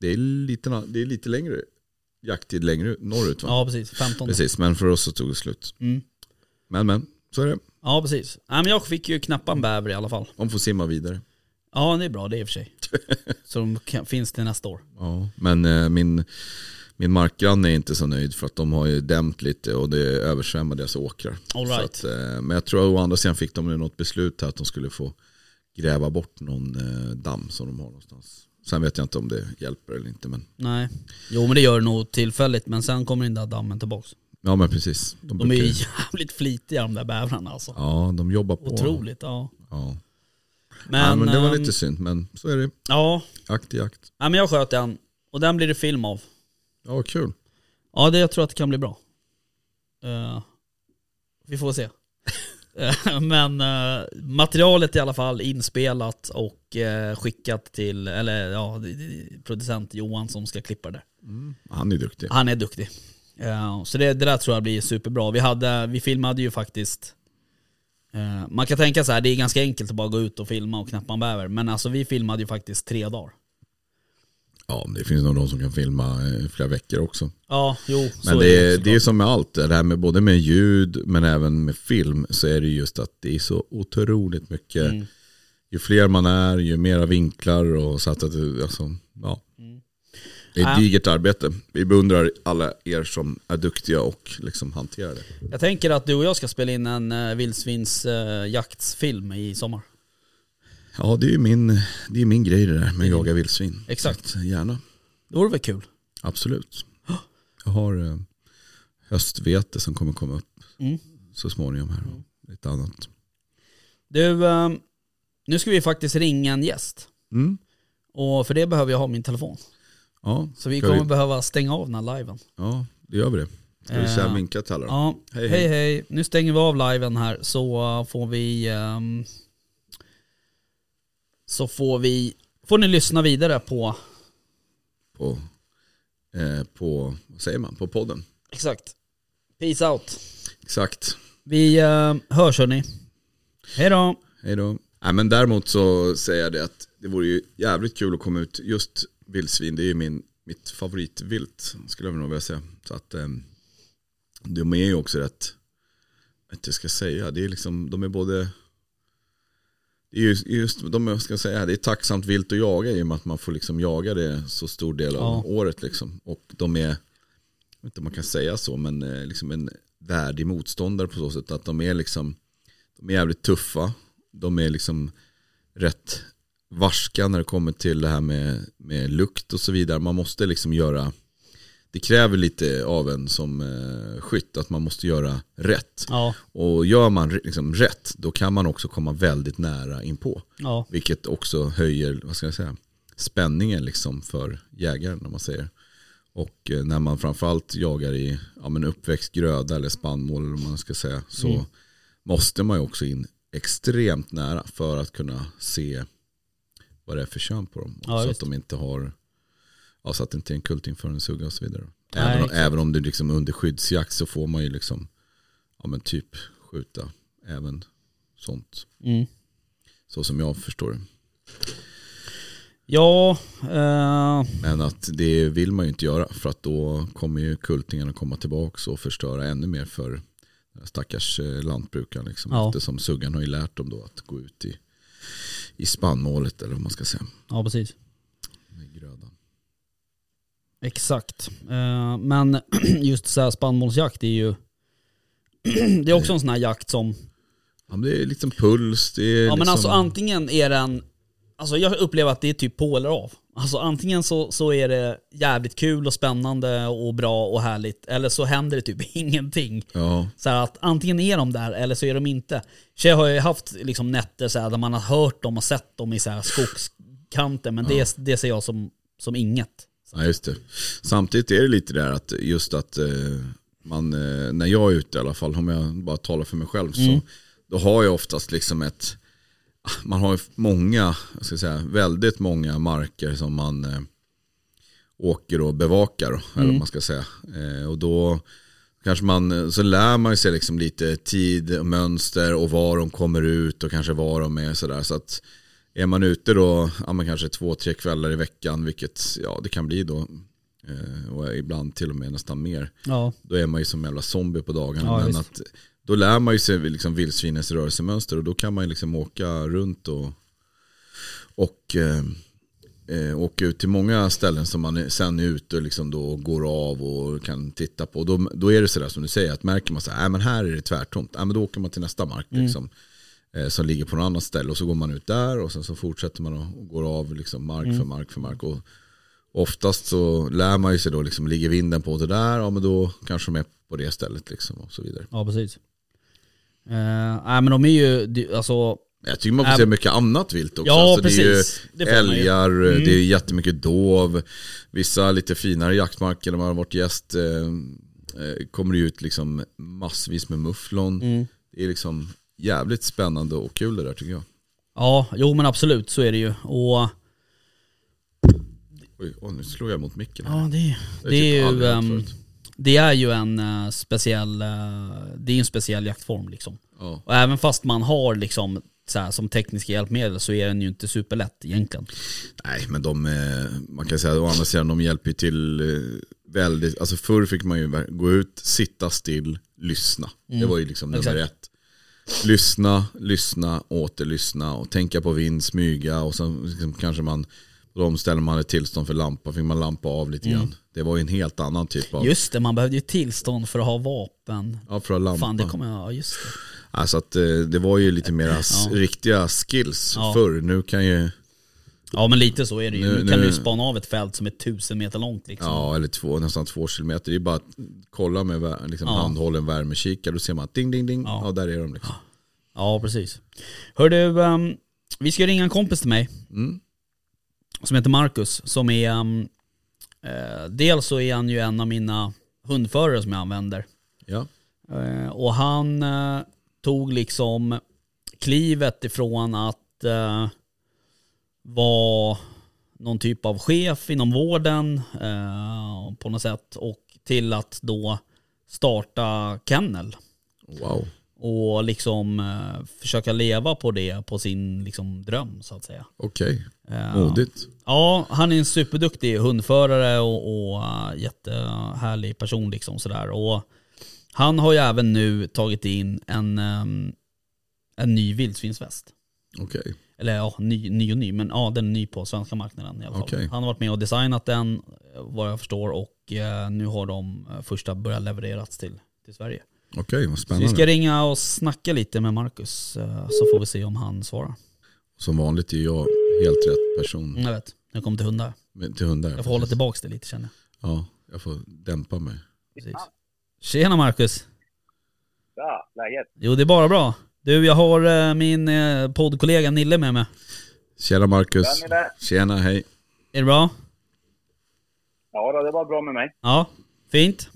Det är lite, det är lite längre jakttid längre ut- norrut va?
ja precis. 15.
Precis, men för oss så tog det slut.
Mm.
Men men, så är det.
Ja, precis. Nej, men jag fick ju knappa en bäver i alla fall.
De får simma vidare.
Ja, det är bra det i och för sig. Så de kan, finns det nästa år.
Ja, men eh, min, min markgranne är inte så nöjd för att de har ju dämt lite och det översvämmar deras åkrar.
All right.
att, eh, men jag tror att å andra sidan fick de nu något beslut här att de skulle få gräva bort någon eh, damm som de har någonstans. Sen vet jag inte om det hjälper eller inte. Men,
Nej. Jo men det gör det nog tillfälligt, men sen kommer den där dammen tillbaks.
ja men precis. De,
De är ju
brukar-
jävligt flitiga de där bävrarna alltså.
Ja, de jobbar på.
Otroligt, ja.
Ja.
Men,
ja, men det var
ehm,
lite synd, men så är det.
Ja,
Jakt är jakt.
ja, men jag sköt den. Och den blir det film av.
Ja, kul.
Ja, det, jag tror att det kan bli bra. Eh, vi får se. Eh, Men eh, materialet i alla fall inspelat och eh, skickat till, eller ja, producent Johan som ska klippa det.
Han är duktig.
Han är duktig. Så det, det där tror jag blir superbra. Vi, hade, vi filmade ju faktiskt, man kan tänka så här, det är ganska enkelt att bara gå ut och filma och knappa en bäver. Men alltså vi filmade ju faktiskt tre dagar.
Ja, det finns nog de som kan filma eh, flera veckor också.
Ja, jo.
Men det är,
såklart.
det är som med allt, det här med både med ljud men även med film så är det just att det är så otroligt mycket.
Mm.
Ju fler man är, ju mera vinklar och så att det, alltså, ja. Det är ett digert arbete. Vi beundrar alla er som är duktiga och liksom hanterar det.
Jag tänker att du och jag ska spela in en uh, vildsvinsjaktsfilm i sommar.
Ja, det är ju min, det är min grej det där med att jaga vildsvin.
Exakt.
Så gärna,
Det vore väl kul?
absolut. Jag har eh, höstvete som kommer komma upp
Mm.
så småningom här. och Lite annat.
Du, eh, nu ska vi faktiskt ringa en gäst.
Mm.
Och för det behöver jag ha min telefon.
Ja,
Så vi kommer behöva stänga av den här liven.
ja, det gör vi det. Ska vi säga
Eh,
vinka till alla?
Ja,
Hej,
hej,
hej.
hej Nu stänger vi av liven här så uh, får vi ehm, Så får vi Får ni lyssna vidare på
På, eh, på, vad säger man, på podden.
Exakt Peace out
Exakt.
Vi uh, hörs hörni Hej då
Hej då. Nej, men däremot så säger jag det att det vore ju jävligt kul att komma ut just vildsvin. Det är ju min, mitt favoritvilt skulle jag nog vilja säga. Så att eh, de är ju också rätt, vad jag ska säga, det är liksom, de är både, det är ju just, de, jag ska säga, det är tacksamt vilt att jaga i och med att man får liksom jaga det så stor del av
Ja.
året. Liksom. Och de är, jag vet inte om man kan säga så, men eh, liksom en värdig motståndare på så sätt att de är liksom, de är jävligt tuffa. De är liksom rätt varska när det kommer till det här med, med lukt och så vidare. Man måste liksom göra, det kräver lite av en som eh, skytt att man måste göra rätt.
Ja,
Och gör man liksom rätt, då kan man också komma väldigt nära inpå.
ja,
Vilket också höjer, vad ska jag säga, spänningen liksom för jägaren när man säger. Och eh, när man framförallt jagar i ja, men uppväxt gröda eller spannmål eller man ska säga. Så
Mm.
måste man ju också in extremt nära för att kunna se vad det är för kön på dem.
Ja,
så att de inte har, ja, så att det inte är en kulting för en sugga och så vidare.
Nej,
Även, om,
exakt.
även om det liksom under skyddsjakt så får man ju liksom, ja men typ skjuta även sånt.
mm.
Så som jag förstår det.
ja eh,
Men att det vill man ju inte göra för att då kommer ju kultingarna komma tillbaka och förstöra ännu mer för stackars eh, lantbrukaren. Liksom.
Ja.
Eftersom suggan har ju lärt dem då att gå ut i, i spannmålet eller vad man ska säga.
ja precis. Exakt. Eh, men just så här spannmålsjakt är ju det är också en sån här jakt som
Ja, men det är liksom puls. Det är
Ja men
liksom,
alltså antingen är den, alltså jag upplever att det är typ på eller av. Alltså antingen så, så är det jävligt kul och spännande och bra och härligt, eller så händer det typ ingenting.
Ja,
Så här att antingen är de där eller så är de inte. Så jag har ju haft liksom nätter så här där man har hört dem och sett dem i så här skogskanten, men det, det ser jag som, som inget.
Ja, just det. Samtidigt är det lite där att just att eh, man, eh, när jag är ute i alla fall, om jag bara talar för mig själv,
Mm.
så då har jag oftast liksom ett, man har ju många, jag ska säga, väldigt många marker som man eh, åker och bevakar, eller
Mm.
vad man ska säga. Och då kanske man, så lär man sig liksom lite tid, och mönster och var de kommer ut och kanske var de är sådär. Så att är man ute då, ja men kanske två, tre kvällar i veckan, vilket ja det kan bli då, eh, och ibland till och med nästan mer.
Ja,
Då är man ju som en jävla zombie på dagarna.
Ja,
men
visst.
att, då lär man ju sig liksom vildsvinens rörelsemönster och då kan man liksom åka runt och, och eh, eh, åka ut till många ställen som man sen är ute och liksom då går av och kan titta på. Då, då är det sådär som du säger, att märker man så här, äh, men här är det tvärtomt, äh, men då åker man till nästa mark
Mm.
liksom, eh, som ligger på något annat ställe och så går man ut där och sen så fortsätter man och, går av liksom mark
Mm.
för mark för mark. Och oftast så lär man ju sig då, liksom, ligger vinden på det där, ja men då kanske de är på det stället liksom och så vidare.
ja precis. Eh, nej men de är ju, alltså,
Jag tycker man får se mycket annat vilt också.
Ja,
alltså, det är ju
precis. Det man ju.
älgar,
Mm.
det är jättemycket dov, vissa lite finare jaktmarker där man har varit gäst eh, eh, kommer det ut liksom massvis med mufflon.
mm.
Det är liksom jävligt spännande och kul det där tycker jag.
ja, jo men absolut så är det ju. Och
Oj, oj, nu slår jag mot micken. här.
ja, det, det
jag
är
typ
ju,
förut.
det är ju en eh, speciell, eh, det är en speciell jaktform liksom.
Ja.
Och även fast man har liksom så här, som tekniska hjälpmedel så är den ju inte superlätt egentligen.
Nej, men de, eh, man kan säga å andra sidan, de hjälper ju till väldigt, alltså förr fick man ju gå ut, sitta still, lyssna. Det var ju liksom nummer
Mm. Exakt.
ett. Lyssna, lyssna, åter lyssna och tänka på vind, smyga och sen liksom kanske man på de ställen man hade tillstånd för lampa fick man lampa av lite grann. Det var ju en helt annan typ av,
Mm. Just det, man behövde ju tillstånd för att ha vapen.
ja för att lampa.
Fan det kommer jag, ja just det.
Alltså att eh, det var ju lite mera s-
Ja.
riktiga skills
Ja.
förr. Nu kan ju,
Ja men lite så är det ju.
Nu-
Nu, kan
nu-
du ju spana av ett fält som är tusen meter långt liksom.
Ja, eller två, nästan två kilometer. Det är bara att kolla med liksom
Ja.
handhållen värmekikare. Då ser man att ding, ding, ding.
Ja.
Ja, där är de liksom.
Ja, precis. Hör du, ehm, vi ska ringa en kompis till mig
Mm.
som heter Marcus. Som är, ehm, eh, dels så är han ju en av mina hundförare som jag använder.
Ja.
Eh, och han eh, tog liksom klivet ifrån att eh, vara någon typ av chef inom vården eh, på något sätt och till att då starta kennel
Wow.
och liksom eh, försöka leva på det, på sin liksom, dröm så att säga.
Okej.
Eh,
Modigt.
Ja, han är en superduktig hundförare och, och uh, jättehärlig person liksom sådär. Och han har ju även nu tagit in en, ehm, en ny vildsvinsväst.
Okej.
Eller ja, ny, ny och ny, men ja den är ny på svenska marknaden i alla fall.
Okej.
Han har varit med och designat den, vad jag förstår, och eh, nu har de eh, första börjat levereras till, till Sverige.
Okej, vad
Så vi
spännande.
ska ringa och snacka lite med Marcus, eh, så får vi se om han svarar.
Som vanligt är jag helt rätt person
Jag vet, det kommer till hundar.
med- till hundar.
Jag får hålla tillbaka det lite känner jag.
Ja, jag får dämpa mig.
Precis. Tjena Marcus!
Ja, läget?
Jo det är bara bra. Du jag har eh, min eh, poddkollega Nille med mig.
Tjena Marcus.
Ja, Nille.
Tjena, hej.
Är det bra?
Ja, då, det var bra med mig.
Ja, fint.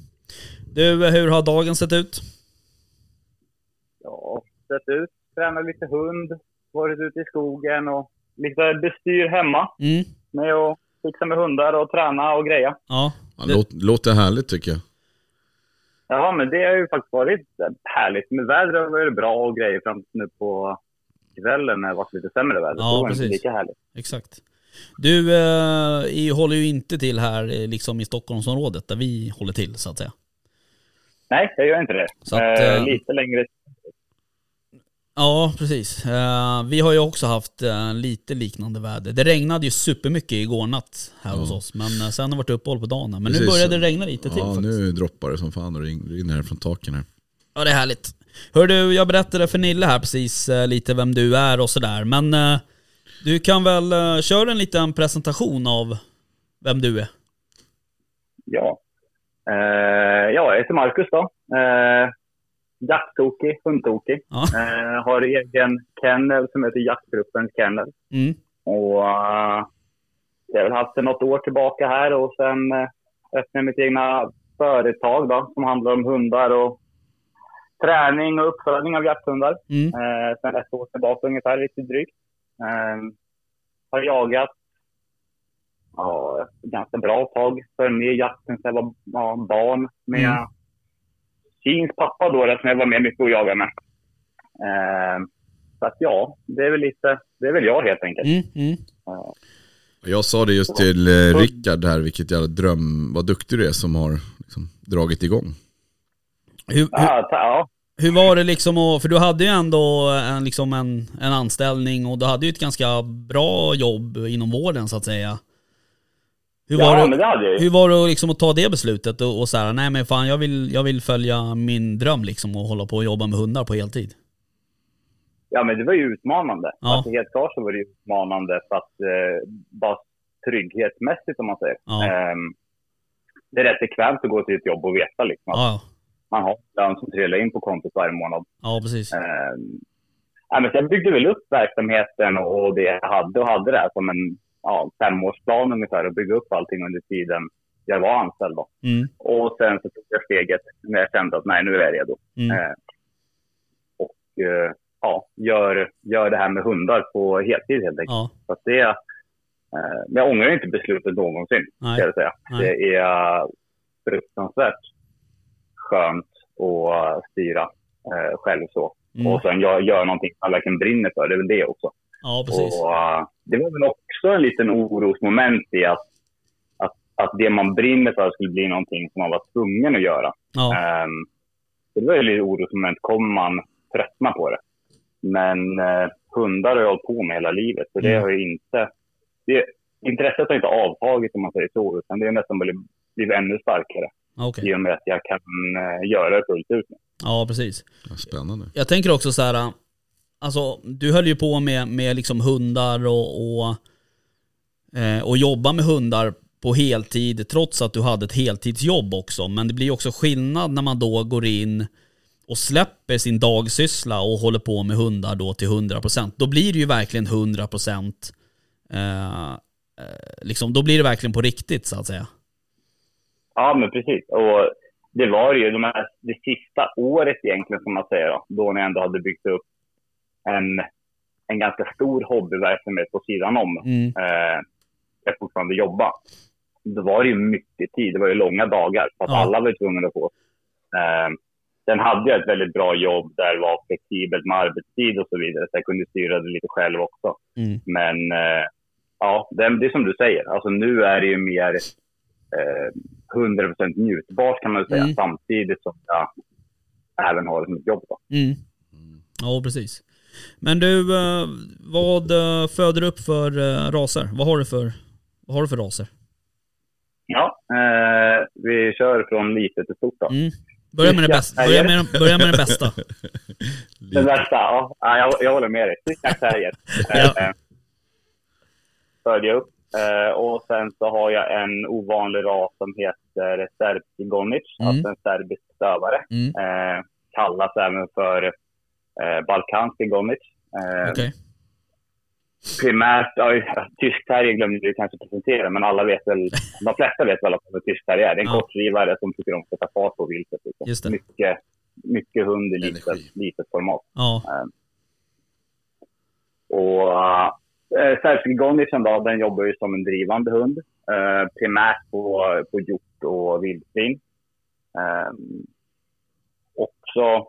Du, hur har dagen sett ut?
Ja, sett ut, tränat lite hund, varit ute i skogen och lite bestyr hemma
Mm,
med att fixa med hundar och träna och greja.
ja. Det-
låt, låter härligt tycker jag.
Ja, men det har ju faktiskt varit härligt. Med vädret har varit bra och grejer fram till nu på kvällen när det varit lite sämre väder.
Ja,
var det
precis.
inte lika härligt.
Exakt. Du eh, håller ju inte till här eh, liksom i Stockholmsområdet där vi håller till så att säga.
Nej, jag gör inte det.
Att,
eh,
eh,
lite längre.
Ja, precis. Eh, vi har ju också haft eh, lite liknande väder. Det regnade ju supermycket igår natt här hos oss, men eh, sen har det varit uppehåll på dagen. Men
Precis.
nu började det regna lite till
Ja,
faktiskt.
nu droppar det som fan och rin- rinner här från taken här.
Ja, det är härligt. Hör du, jag berättade för Nille här precis lite vem du är och sådär, men du kan väl uh, köra en liten presentation av vem du är?
Ja. Ja, jag heter Marcus då. Eh, jakttokig, hundtokig.
Ja.
Eh, har egen kennel som heter Jaktgruppens kennel.
Mm.
Och uh, jag har väl haft det något år tillbaka här och sen uh, öppnade mitt egna företag då, som handlar om hundar och träning och uppfödning av jakthundar.
Mm.
Uh, sen ett år tillbaka ungefär, lite drygt. Uh, har jagat ja, ganska bra tag. Följde med jakten sen jag var ja, barn med
Mm.
Kins pappa då, där, som jag var med mycket och jagade med. Uh, så att ja, det är väl lite, det är väl jag helt enkelt.
Mm. Mm.
Jag sa det just till eh, Rickard här, vilket jävla dröm, vad duktig du är som har liksom, dragit igång.
Hur, hur,
Ja, ta, ja.
hur var det liksom att, för du hade ju ändå en, liksom en, en anställning och du hade ju ett ganska bra jobb inom vården så att säga. Hur var
ja
det,
men det hade jag ju.
Hur var det liksom att ta det beslutet och, och så här, nej men fan jag vill, jag vill följa min dröm liksom och hålla på och jobba med hundar på heltid?
Ja, men det var ju utmanande.
Ja.
Alltså, helt klart så var det utmanande för att eh, bara trygghetsmässigt om man säger.
Ja.
Ehm, det är rätt bekvämt att gå till ett jobb och veta liksom att
Ja,
man har lön som trillar in på kontot varje månad.
ja precis.
Ehm, ja, men jag byggde väl upp verksamheten och det jag hade och hade det här som en ja, femårsplan ungefär att bygga upp allting under tiden jag var anställd. Då.
Mm,
Och sen så tog jag steget när jag kände att nej, nu är jag redo.
mm,
Eh, och eh, ja, gör, gör det här med hundar på heltid helt enkelt.
ja,
Så det, eh, men jag ångrar inte beslutet någonsin,
nej,
ska jag säga.
Nej.
Det är fruktansvärt skönt att styra eh, själv så.
mm,
Och sen gör, gör någonting man verkligen brinner för, det är väl det också.
Ja precis.
Och, eh, det var väl också en liten orosmoment i att, att, att det man brinner för skulle bli någonting som man var tvungen att göra.
Ja,
så det var ju lite orosmoment. Kommer man tröttna på det? Men eh, hundar har jag hållit på med hela livet. Så det
Mm.
har ju inte... Det, intresset har inte avtagit om man säger så. Utan det har nästan blivit, blivit ännu starkare.
okej.
I och med att jag kan eh, göra det fullt ut.
Ja, precis.
Ja, spännande.
Jag tänker också så här, alltså du höll ju på med, med liksom hundar och, och, eh, och jobba med hundar på heltid trots att du hade ett heltidsjobb också. Men det blir ju också skillnad när man då går in och släpper sin dagsyssla och håller på med hundar då till 100%. Då blir det ju verkligen 100% eh, eh, liksom, då blir det verkligen på riktigt så att säga.
Ja, men precis. Och det var ju de här, det sista året egentligen, som man säger, då, då när jag ändå hade byggt upp en, en ganska stor hobbyverksamhet på sidan om.
Mm.
eh, jag fortfarande jobba. Då var det ju mycket tid. Det var ju långa dagar. För att
Ja.
alla var tvungna att få. Eh, sen hade jag ett väldigt bra jobb där det var flexibelt med arbetstid och så vidare. Så jag kunde styra det lite själv också.
Mm.
Men eh, ja, det, det är som du säger. Alltså nu är det ju mer eh, 100% njutbart kan man säga.
Mm.
Samtidigt som jag även har ett jobb. Då.
Mm. Ja, precis. Men du, eh, vad eh, föder du upp för eh, raser? Vad har du för, vad har du för raser?
Ja, eh, vi kör från litet till stort då.
Mm. Börja med, det bästa. Börja, med, börja med den bästa.
Den värsta, ja. ja jag, jag håller med dig. Tyskland Terrier.
Ja.
Följer upp. Och sen så har jag en ovanlig ras som heter Serbski Gonic,
Mm.
alltså en serbisk stövare.
Mm.
Kallas även för eh, Balkanski Gonic. Eh,
Okej.
Primärt, ja, tysk terrier glömde du kanske presentera, men alla vet väl, de flesta vet väl att det är tysk terrier. Det är en
Ja.
kortdrivare som tycker om att sätta fart på viltet. Liksom.
Just det.
Mycket, mycket hund i litet, litet format.
Ja.
Och äh, Särskilt då, den jobbar ju som en drivande hund. Eh, primärt på, på hjort och vildsvin. Eh, också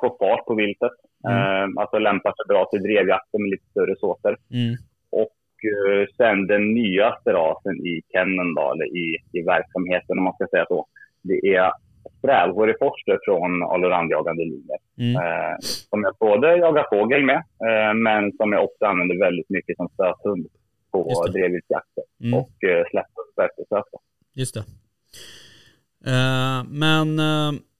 få fart på viltet. Eh, alltså lämpar sig bra till drevjakten med lite större såter.
Mm.
Och eh, sen den nyaste rasen i kenneln då, eller i, i verksamheten om man ska säga så. Det är strävhårig forster från Alorandjagande linjer.
Mm.
Eh, som jag både jagar fågel med, eh, men som jag också använder väldigt mycket som stöthund på drevviltsjakter
Mm.
och eh, släpper på.
Just det. Eh, men eh, ja,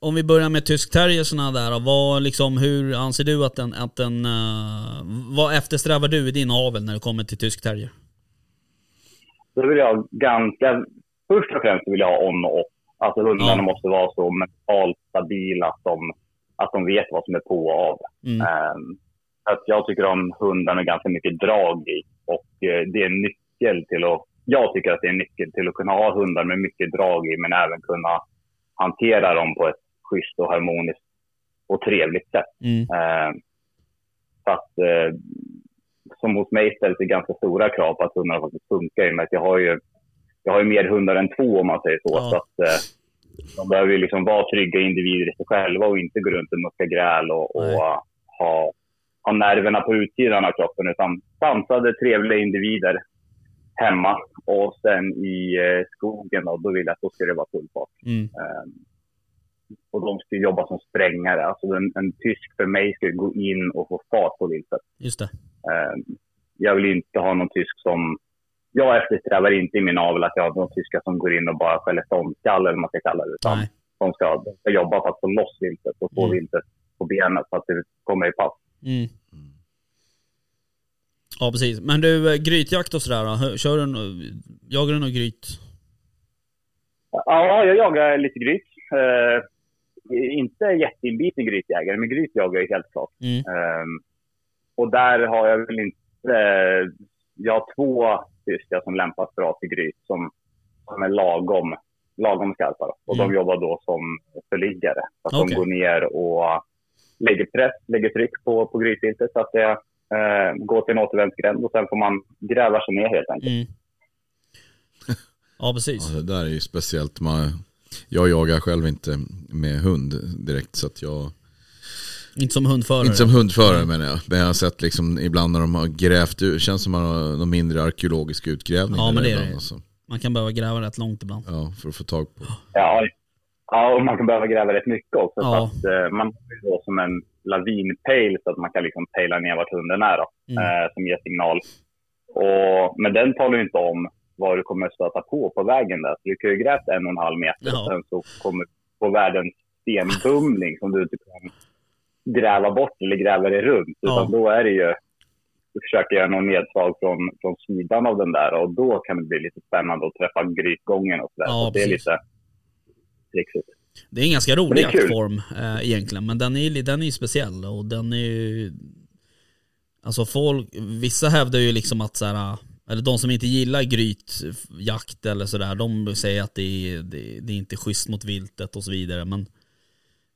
om vi börjar med tysk terriersarna där vad liksom, hur anser du att den, att den eh, vad eftersträvar du i din avel när det kommer till tysk terrier?
Då vill jag ganska, först och främst vill jag ha on och off. Alltså hundarna
Ja.
måste vara så mentalt stabila att de, att de vet vad som är på och av.
Mm.
Så att jag tycker om hundar med ganska mycket drag i. Och eh, det är en nyckel till att... Jag tycker att det är en nyckel till att kunna ha hundar med mycket drag i, men även kunna hantera dem på ett schysst och harmoniskt och trevligt sätt.
Mm.
Så att, eh, som hos mig ställs det ganska stora krav på att hundarna faktiskt funkar i och med att jag har ju, jag har ju mer hundar än två om man säger så.
Ja.
så att, eh, de behöver ju liksom vara trygga individer i sig själva och inte gå runt och mucka gräl och, och uh, ha, ha nerverna på utsidan av kroppen. Utan sansade, trevliga individer hemma. Och sen i eh, skogen då, då vill jag att då ska det vara full fart.
Mm.
Ehm, och de ska jobba som sprängare. Alltså en, en tysk för mig ska gå in och få fart på viltet.
Just det.
Ehm, jag vill inte ha någon tysk som... Jag eftersträvar inte i min avel att jag har någon tyska som går in och bara skäller ståndskall eller vad man ska kalla det. Utan
Nej.
de ska, de ska jobba för att få loss viltet och få
Mm.
viltet på benet så att det kommer i pass.
Mm. Ja precis. Men du, eh, grytjakt och sådär då? Kör du, jagar du någon gryt?
Ja, jag jagar lite gryt. Eh, inte jätteinbiten grytjägare, men gryt jagar jag helt klart.
Mm.
Ehm, och där har jag väl inte... eh, jag har två tyskar som lämpas bra till gryt som, som är lagom, lagom skarpa. Och
Mm.
de jobbar då som förliggare. Så att
Okej.
de går ner och lägger press, lägger tryck på, på grytviltet så att det eh, går till en återvändsgränd och sen får man gräva sig ner helt enkelt.
Mm. Ja precis.
Ja, det där är ju speciellt. Man, jag jagar själv inte med hund direkt så att jag
Inte som hundförare.
Inte som hundförare menar jag. Men jag har sett liksom ibland när de har grävt ut, känns som att man har någon mindre arkeologisk utgrävning.
Ja, men det är det.
alltså.
Man kan behöva gräva rätt långt ibland.
Ja, för att få tag på.
Ja, ja, och man kan behöva gräva rätt mycket också.
Ja.
Att, eh, man har ju då som en lavinpejl så att man kan liksom pejla ner vart hunden är då,
Mm.
eh, som ger signal. Och, men den talar ju inte om vad du kommer stöta på på vägen där. Så du kan ju grävt en och en halv meter
Ja.
och sen så kommer du på världens stenbumling som du inte kan gräva bort eller gräva dig runt.
Ja.
Utan då är det ju, du försöker göra någon nedslag från, från sidan av den där och då kan det bli lite spännande att träffa grytgången och sådär.
Ja,
så det är
precis.
lite trixigt.
Det är en ganska rolig jaktform eh, egentligen, men den är, den är ju speciell och den är ju... Alltså folk, vissa hävdar ju liksom att så här, eller de som inte gillar grytjakt eller sådär, de säger att det är, det, det är inte schysst mot viltet och så vidare. Men,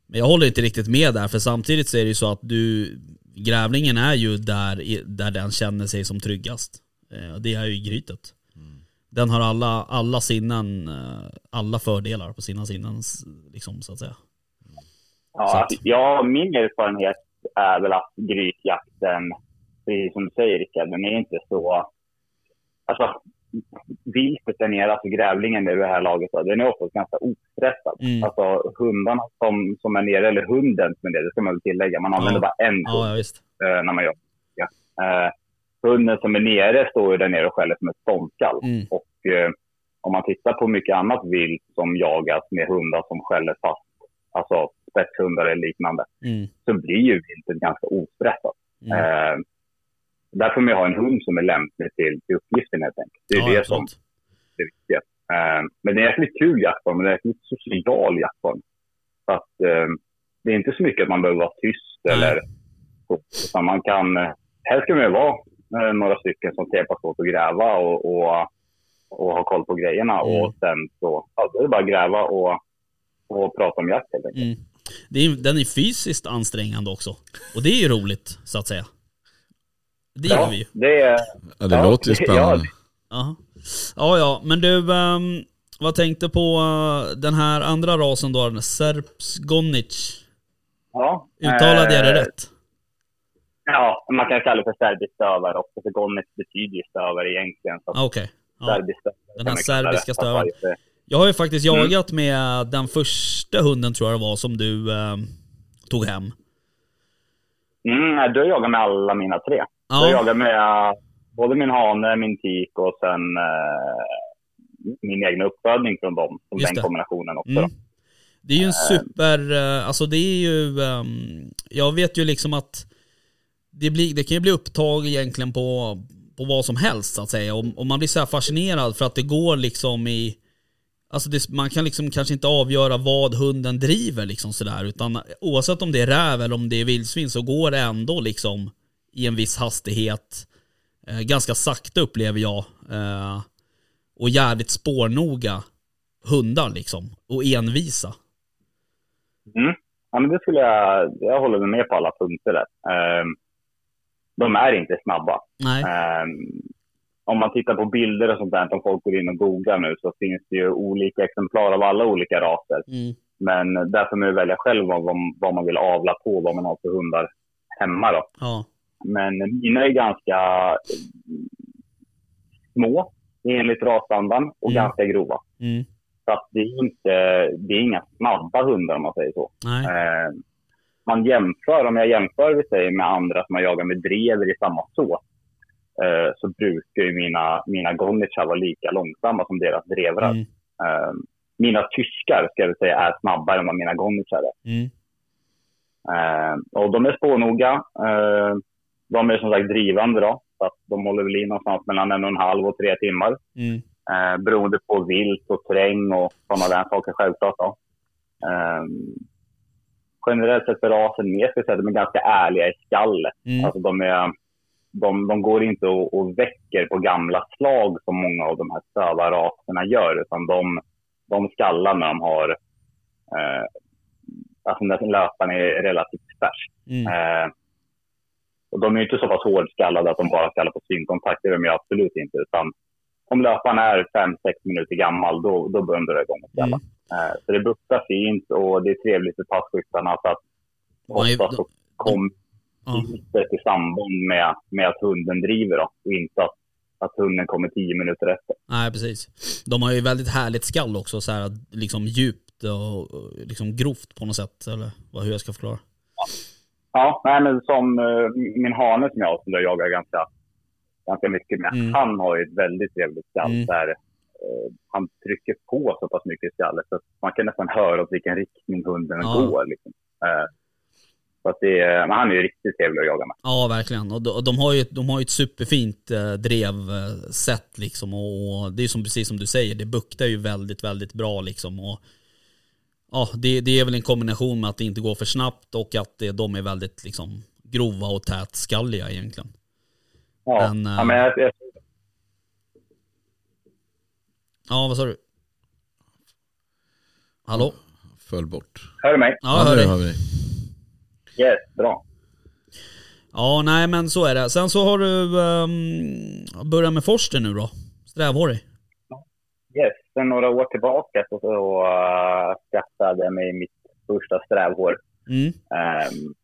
men jag håller inte riktigt med där, för samtidigt så är det ju så att du, grävlingen är ju där, där den känner sig som tryggast. Eh, Det är ju grytet. Den har alla, alla sinnen, eh, alla fördelar på sina sinnen liksom så att säga.
Ja,
Så att-
ja, min erfarenhet är väl att grytjakten, precis som du säger Rickard, den är inte så... Alltså, viltet där nere, alltså grävlingen i det här laget, den är oftast ganska ostressad.
Mm.
Alltså hundarna som, som är nere, eller hunden som är nere, det ska man väl tillägga. Man använder
Ja.
bara en hund
Ja, ja
eh, när man jobbar. Ja. Eh, hunden som är nere står ju där nere och skäller som ett ståndskall.
Mm.
Och eh, om man tittar på mycket annat vilt som jagas med hundar som skäller fast, alltså spetshundar eller liknande,
Mm.
så blir ju viltet ganska ostressat.
Mm.
Eh, där får man ju ha en hund som är lämplig till, till uppgiften helt enkelt. Det är
ja,
det som är viktiga. Eh, men det är en jäkligt kul jaktform, men det är en jäkligt social jaktform. Så att eh, det är inte så mycket att man behöver vara tyst eller så. Man kan, eh, här ska man ju vara eh, några stycken som hjälpas åt att gräva och, och, och ha koll på grejerna.
Mm.
Och sen så, ja, då är det bara att gräva och, och prata om jakt helt enkelt.
Mm. Det är, den är fysiskt ansträngande också. Och det är ju roligt, så att säga. Det gillar
Ja,
vi ju.
det är,
Ja, det
Ja,
låter ju
ja.
spännande.
Jaha. Ja, ja, men du, ehm, vad tänkte på eh, den här andra rasen då, den Serpsgonic?
ja.
Uttalade jag det
eh,
rätt?
Ja, man kan kalla det för serbisk stövare också, för Gonnet betyder ju stövare egentligen.
Ah, Okej. Ja.
serbisk stövare
Den här serbiska stövaren. Jag har ju faktiskt
Mm.
jagat med den första hunden tror jag det var som du ehm, tog hem.
Mm, du har jagat med alla mina tre. Jag har
Ja,
jagat med eh, både min hane, min tik och sen eh, min egna uppfödning från dem. Som
Just
den
det.
kombinationen också.
Mm. det är ju en super, eh, alltså det är ju, ehm, jag vet ju liksom att det, blir, det kan ju bli upptag egentligen på, på vad som helst så att säga. Och, och man blir så här fascinerad för att det går liksom i, alltså det, man kan liksom kanske inte avgöra vad hunden driver liksom sådär. Utan oavsett om det är räv eller om det är vildsvin så går det ändå liksom i en viss hastighet. Eh, ganska sakta upplever jag. Eh, och jävligt spårnoga hundar liksom. Och envisa.
Mm. Ja, men det skulle jag, jag håller med på alla punkter där. Eh, de är inte snabba. Ehm, om man tittar på bilder och sånt där, om folk går in och googlar nu, så finns det ju olika exemplar av alla olika raser.
Mm.
Men där får man ju välja själv vad, vad- man vill avla på, vad man har för hundar hemma då.
Ja.
Men mina är ganska små enligt rasandan och
Mm.
ganska grova.
Mm.
Så att det är, inte, det är inga snabba hundar om man säger så. Eh, man jämför, om jag jämför vi säger med andra som har jagat med drever i samma sås, eh, så brukar ju mina, mina Gonnichar vara lika långsamma som deras drevrar.
Mm.
Eh, mina tyskar, ska jag säga, är snabbare än vad mina Gonnichar är.
Mm.
Eh, och de är spårnoga. Eh, de är som sagt drivande då. Så att de håller väl i någonstans mellan en och en halv och tre timmar.
Mm.
Eh, beroende på vilt och terräng och sådana där saker självklart. Då. Generellt sett för rasen mer att de är ganska ärliga i skallet.
Mm.
Alltså de, är, de, de går inte och, och väcker på gamla slag som många av de här stövarraserna gör. Utan de, de skallar när de har eh, Alltså när löparen är relativt färsk.
Mm.
Eh, och de är inte så pass hårdskallade att de bara skallar på synkontakt. Det är de ju absolut inte. Utan om löparen är 5-6 minuter gammal, då, då börjar de dra igång och skalla.
Mm.
Eh, så det buktar fint och det är trevligt för passkyttarna. Så att
Ja,
ofta så kommer
Ja.
viltet i samband med, med att hunden driver då, och inte att, att hunden kommer 10 minuter efter.
Nej, precis. De har ju väldigt härligt skall också, så här liksom djupt och och liksom grovt på något sätt, eller vad, hur jag ska förklara.
Ja, nej, men som eh, min hane som jag, som jag jagar ganska, ganska mycket med,
Mm.
han har ju ett väldigt trevligt skall
Mm.
där han trycker på så pass mycket i skallet så att man kan nästan höra åt vilken riktning hunden
Ja.
går. Liksom. Eh, så att det, är- men han är ju riktigt trevlig att jaga med.
Ja, verkligen. Och de, och de har ju, de har ju ett superfint eh, drevsätt liksom och det är som, precis som du säger, det buktar ju väldigt, väldigt bra liksom. Och, ja, det, det är väl en kombination med att det inte går för snabbt och att det, de är väldigt liksom grova och tätskalliga egentligen.
Ja,
Men, eh,
ja, men jag, jag,
Ja, vad sa du? Hallå?
Föll bort.
hör du mig?
Ja, jag hör dig.
har vi dig.
Yes, bra.
Ja, nej men så är det. Sen så har du um, börjat med forster nu då? Strävhårig?
Yes, sen några år tillbaka så, så uh, skaffade jag mig mitt första strävhår.
Mm.
Ehm,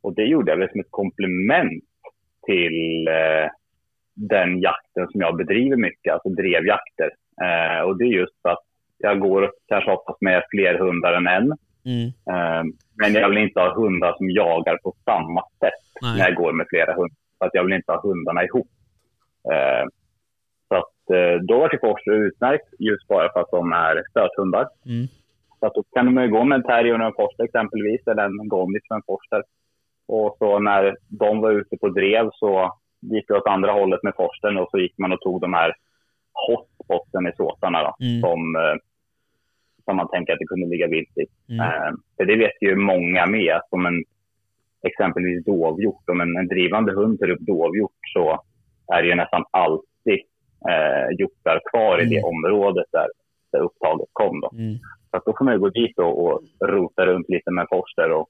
och det gjorde jag väl som ett komplement till, eh, den jakten som jag bedriver mycket, alltså drevjakter. Eh, och det är just för att jag går kanske oftast med fler hundar än en.
Mm.
Eh, men jag vill inte ha hundar som jagar på samma sätt
Nej.
när jag går med flera hundar. För att jag vill inte ha hundarna ihop. Eh, så att eh, då var Forster utmärkt just bara för att de är stöthundar.
Mm.
Så att då kan de gå med en terrier och en forster exempelvis, eller en gondis och en forster. Och så när de var ute på drev så gick det åt andra hållet med forsten och så gick man och tog de här hotspotsen i såtarna då,
Mm.
som, eh, som man tänker att det kunde ligga vilt i.
Mm.
Eh, för det vet ju många med, att om en exempelvis dovhjort, om en, en drivande hund tar upp dovhjort så är det ju nästan alltid eh, hjortar kvar i det
Mm.
området där, där upptaget kom. Då.
Mm.
Så då får man ju gå dit och, och rota runt lite med forster. Och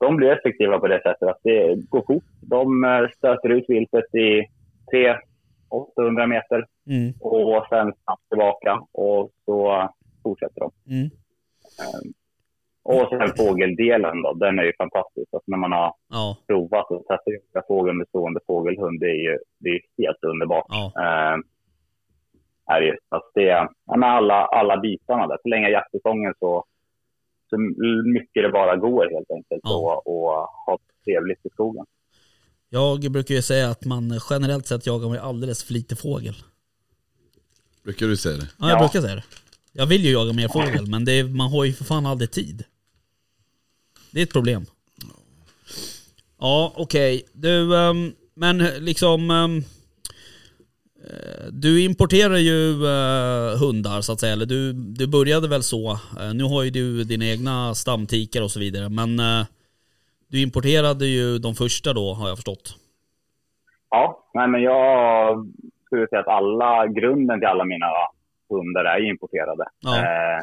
de blir effektiva på det sättet att det går fort. De eh, stöter ut viltet i 300-800 meter
Mm.
och sen snabbt tillbaka och så fortsätter de.
Mm.
Eh, Och sen fågeldelen då, den är ju fantastisk. Att när man har
Ja.
provat och testat att jaga fågel med stående fågelhund, det är ju det är helt underbart.
Ja.
Eh, är det. Alltså det ja, alla, alla bitarna där. Förlänga jaktsäsongen så, så mycket det bara går helt enkelt.
Ja.
Och, och ha trevligt i skogen.
Jag brukar ju säga att man generellt sett jagar med alldeles för lite fågel.
Brukar du säga det?
Ja, jag
Ja.
brukar säga det. Jag vill ju jaga mer fågel, men det är, man har ju för fan aldrig tid. Det är ett problem. Ja, okej. Du, ehm, men liksom... eh, du importerar ju eh, hundar så att säga, eller du, du började väl så. Eh, nu har ju du dina egna stamtikar och så vidare, men eh, du importerade ju de första då har jag förstått.
Ja, nej, men jag skulle säga att alla, grunden till alla mina hundar är importerade.
Ja.
Eh,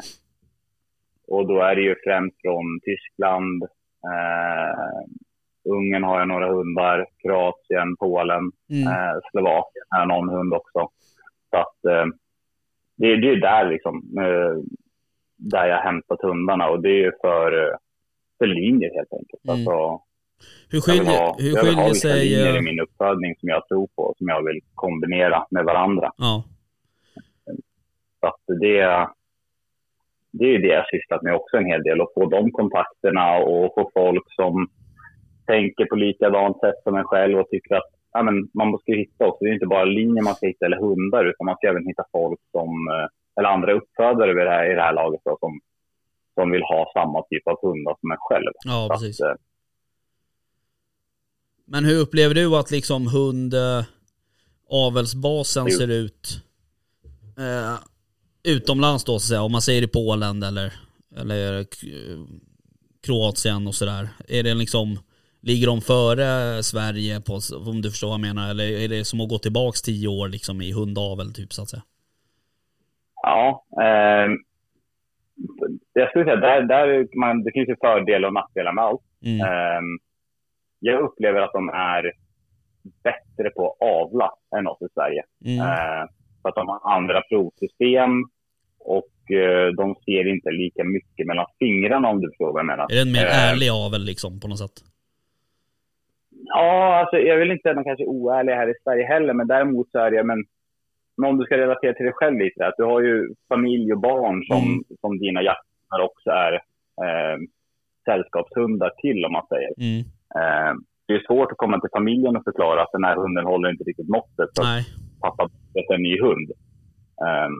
och då är det ju främst från Tyskland, eh, Ungern har jag några hundar, Kroatien, Polen,
Mm.
eh, Slovakien har jag någon hund också. Så att eh, det, det är där liksom, eh, där jag hämtat hundarna och det är för, eh, för linjer helt enkelt.
Mm.
Alltså,
Hur
jag vill
skiljer,
ha,
hur
jag vill ha
skiljer
vissa
sig...
linjer
eh,
i min uppfödning som jag tror på, som jag vill kombinera med varandra.
Ja,
Så att det, det är det jag sysslat med också en hel del. Att få de kontakterna och få folk som tänker på likadant sätt som en själv och tycker att ja, men man måste hitta också. Det är inte bara linjer man ska hitta eller hundar utan man ska även hitta folk som, eh, eller andra uppfödare vid det här, i det här laget då, som, som vill ha samma typ av hundar som en själv.
ja
Så
precis.
att, eh,
Men hur upplever du att liksom hund eh, avelsbasen ser ut eh, utomlands då så att säga, om man säger i Polen eller, eller Kroatien och sådär. Är det liksom, ligger de före Sverige på, om du förstår vad jag menar, eller är det som att gå tillbaks tio år liksom i hundavel typ så att säga?
Ja, eh, jag skulle säga där, där man, det finns ju fördelar och nackdelar med allt.
Mm.
Ehm, jag upplever att de är bättre på att avla än oss i Sverige.
Mm.
Ehm, för att de har andra provsystem och eh, de ser inte lika mycket mellan fingrarna om du förstår vad jag menar.
Är det en mer
Ehm,
ärlig avel liksom på något sätt?
Ja, alltså, jag vill inte säga att de kanske är oärliga här i Sverige heller, men däremot så är det, men, men om du ska relatera till dig själv lite, att du har ju familj och barn som,
Mm.
som dina jakthundar också är eh, sällskapshundar till, om man säger.
Mm.
Eh, det är svårt att komma till familjen och förklara att den här hunden håller inte riktigt måttet, så
Nej.
pappa beställer en ny hund. Eh,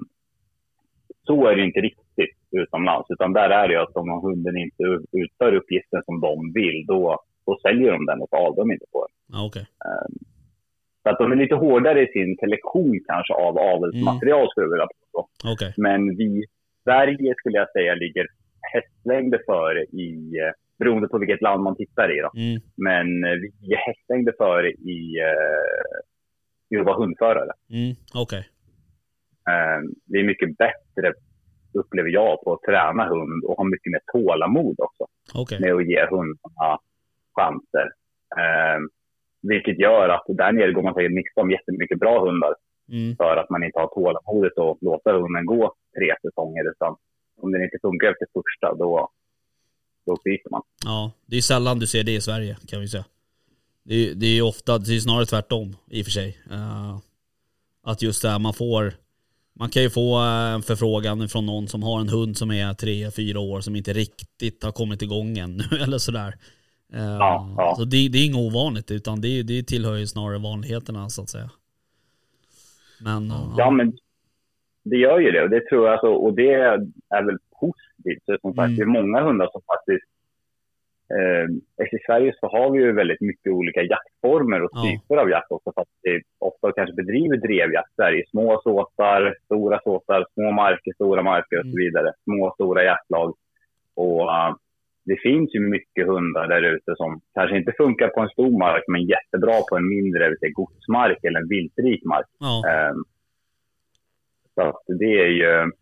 så är det inte riktigt utomlands, utan där är det ju att om hunden inte utför uppgiften som de vill, då, då säljer de den och så de inte på den.
Ja, okej.
Så att de är lite hårdare i sin selektion kanske av avelsmaterial skulle jag vilja påstå.
Okej.
Men vi Sverige skulle jag säga ligger hästlängder före i, eh, beroende på vilket land man tittar i då.
Mm.
Men eh, vi är hästlängder före i, i att vara hundförare.
Mm.
Eh, vi är mycket bättre, upplever jag, på att träna hund och ha mycket mer tålamod också
Okej.
med att ge hundarna chanser. Eh, vilket gör att där nere går man säkert miste om jättemycket bra hundar
Mm.
för att man inte har tålamodet att låta hunden gå tre säsonger. Utan om den inte funkar efter första, då, då byter man.
Ja, det är sällan du ser det i Sverige kan vi säga. Det är, det är ofta, det är snarare tvärtom i och för sig. Eh, Att just det här man får, man kan ju få en förfrågan från någon som har en hund som är tre, fyra år som inte riktigt har kommit igång ännu eller sådär.
Ja, ja.
Så det, det är inget ovanligt utan det, det tillhör ju snarare vanligheterna så att säga. Men ja.
Ja, men det gör ju det. Och det tror jag, alltså, och det är väl positivt. Så som sagt,
Mm.
det är många hundar som faktiskt... Eh, I Sverige så har vi ju väldigt mycket olika jaktformer och typer av jakt också. För att det ofta kanske bedriver drevjakt där i små såtar, stora såtar, små marker, stora marker och så
Mm.
vidare. Små stora jaktlag. Och eh, det finns ju mycket hundar där ute som kanske inte funkar på en stor mark, men jättebra på en mindre, säga, godsmark eller en viltrik mark.
ja.
Ehm, så det är ju... ehm,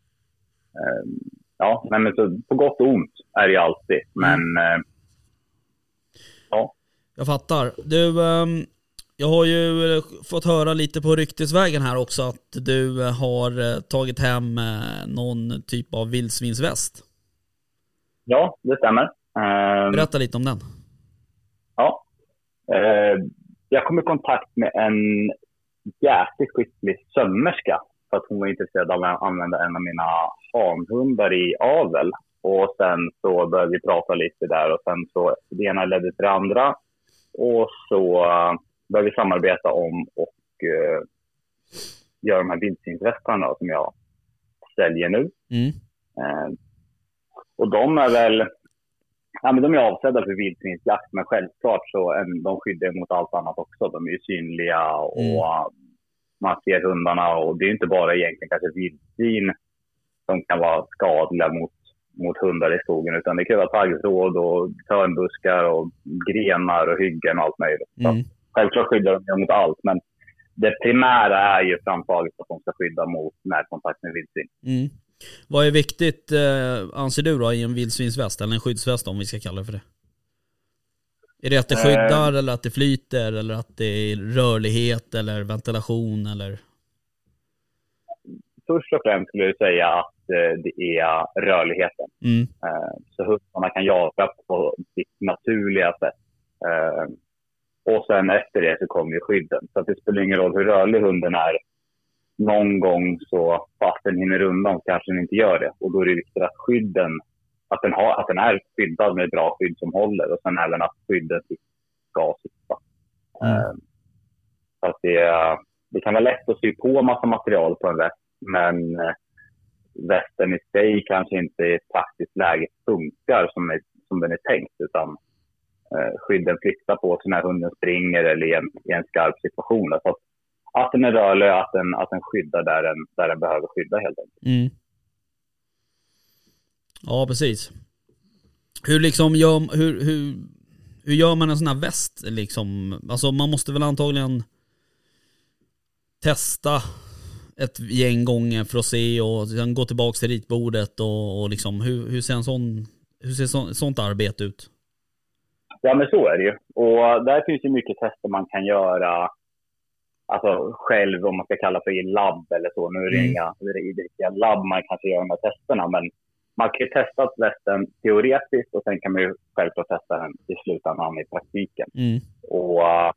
ja, nej, men så på gott och ont är det ju alltid. Men eh, ja,
Jag fattar. Du, ehm, jag har ju eh, fått höra lite på ryktesvägen här också att du eh, har tagit hem någon typ av vildsvinsväst.
Ja, det stämmer. Ehm,
Berätta lite om den.
ja. Eh, jag kom i kontakt med en jäkligt skicklig sömmerska för att hon var intresserad av att använda en av mina hanhundar i avel. Och sen så började vi prata lite där och sen så det ena ledde till det andra. Och så började vi samarbeta om och eh, göra de här vildsvinsvästarna som jag säljer nu.
Mm.
Eh, och de är väl, ja men de är avsedda för vildsvinsjakt, men självklart så en, de skyddar mot allt annat också. De är ju synliga och
Mm.
eh, man ser hundarna och det är inte bara egentligen kanske vildsvin som kan vara skadliga mot, mot hundar i skogen, utan det kan vara taggtråd och törnbuskar och grenar och hyggen och allt möjligt. Så
Mm.
Självklart skyddar de mot allt, men det primära är ju framtaget att de ska skydda mot närkontakt med vildsvin.
Mm. Vad är viktigt eh, anser du då i en vildsvinsväst, eller en skyddsväst om vi ska kalla det för det? Är det att det
Eh.
skyddar eller att det flyter eller att det är rörlighet eller ventilation eller?
först och främst skulle jag säga att eh, det är rörligheten.
Mm.
Så hundarna kan jaga på sitt naturliga sätt. Och sen efter det så kommer ju skydden. Så det spelar ingen roll hur rörlig hunden är. Någon gång så, fast den hinner undan, så kanske den inte gör det. Och då är det viktigt att skydden, att den, har, att den är skyddad med bra skydd som håller. Och sen även att skydden ska sitta.
Mm.
Eh, så att det, det kan vara lätt att sy på massa material på en väst, men eh, västen i sig kanske inte i ett praktiskt läge funkar som, är, som den är tänkt, utan eh, skydden flyttar på sig när hunden springer eller i en, i en skarp situation. Så att, den är rörlig, att den, att den skyddar där den, där den behöver skydda helt enkelt.
Mm. Ja, precis. Hur liksom gör, hur, hur, hur gör man en sån här väst liksom? Alltså man måste väl antagligen testa ett gäng gånger för att se och sen gå tillbaka till ritbordet och, och liksom hur, hur ser en sån, hur ser så, sånt arbete ut?
Ja, men så är det ju. Och där finns ju mycket tester man kan göra alltså själv, om man ska kalla för i labb eller så. Nu är det
Mm.
inga riktiga labb man kanske gör de här testerna, men man kan ju testa västen teoretiskt och sen kan man ju självklart testa den i slutändan i praktiken.
Mm.
Och uh,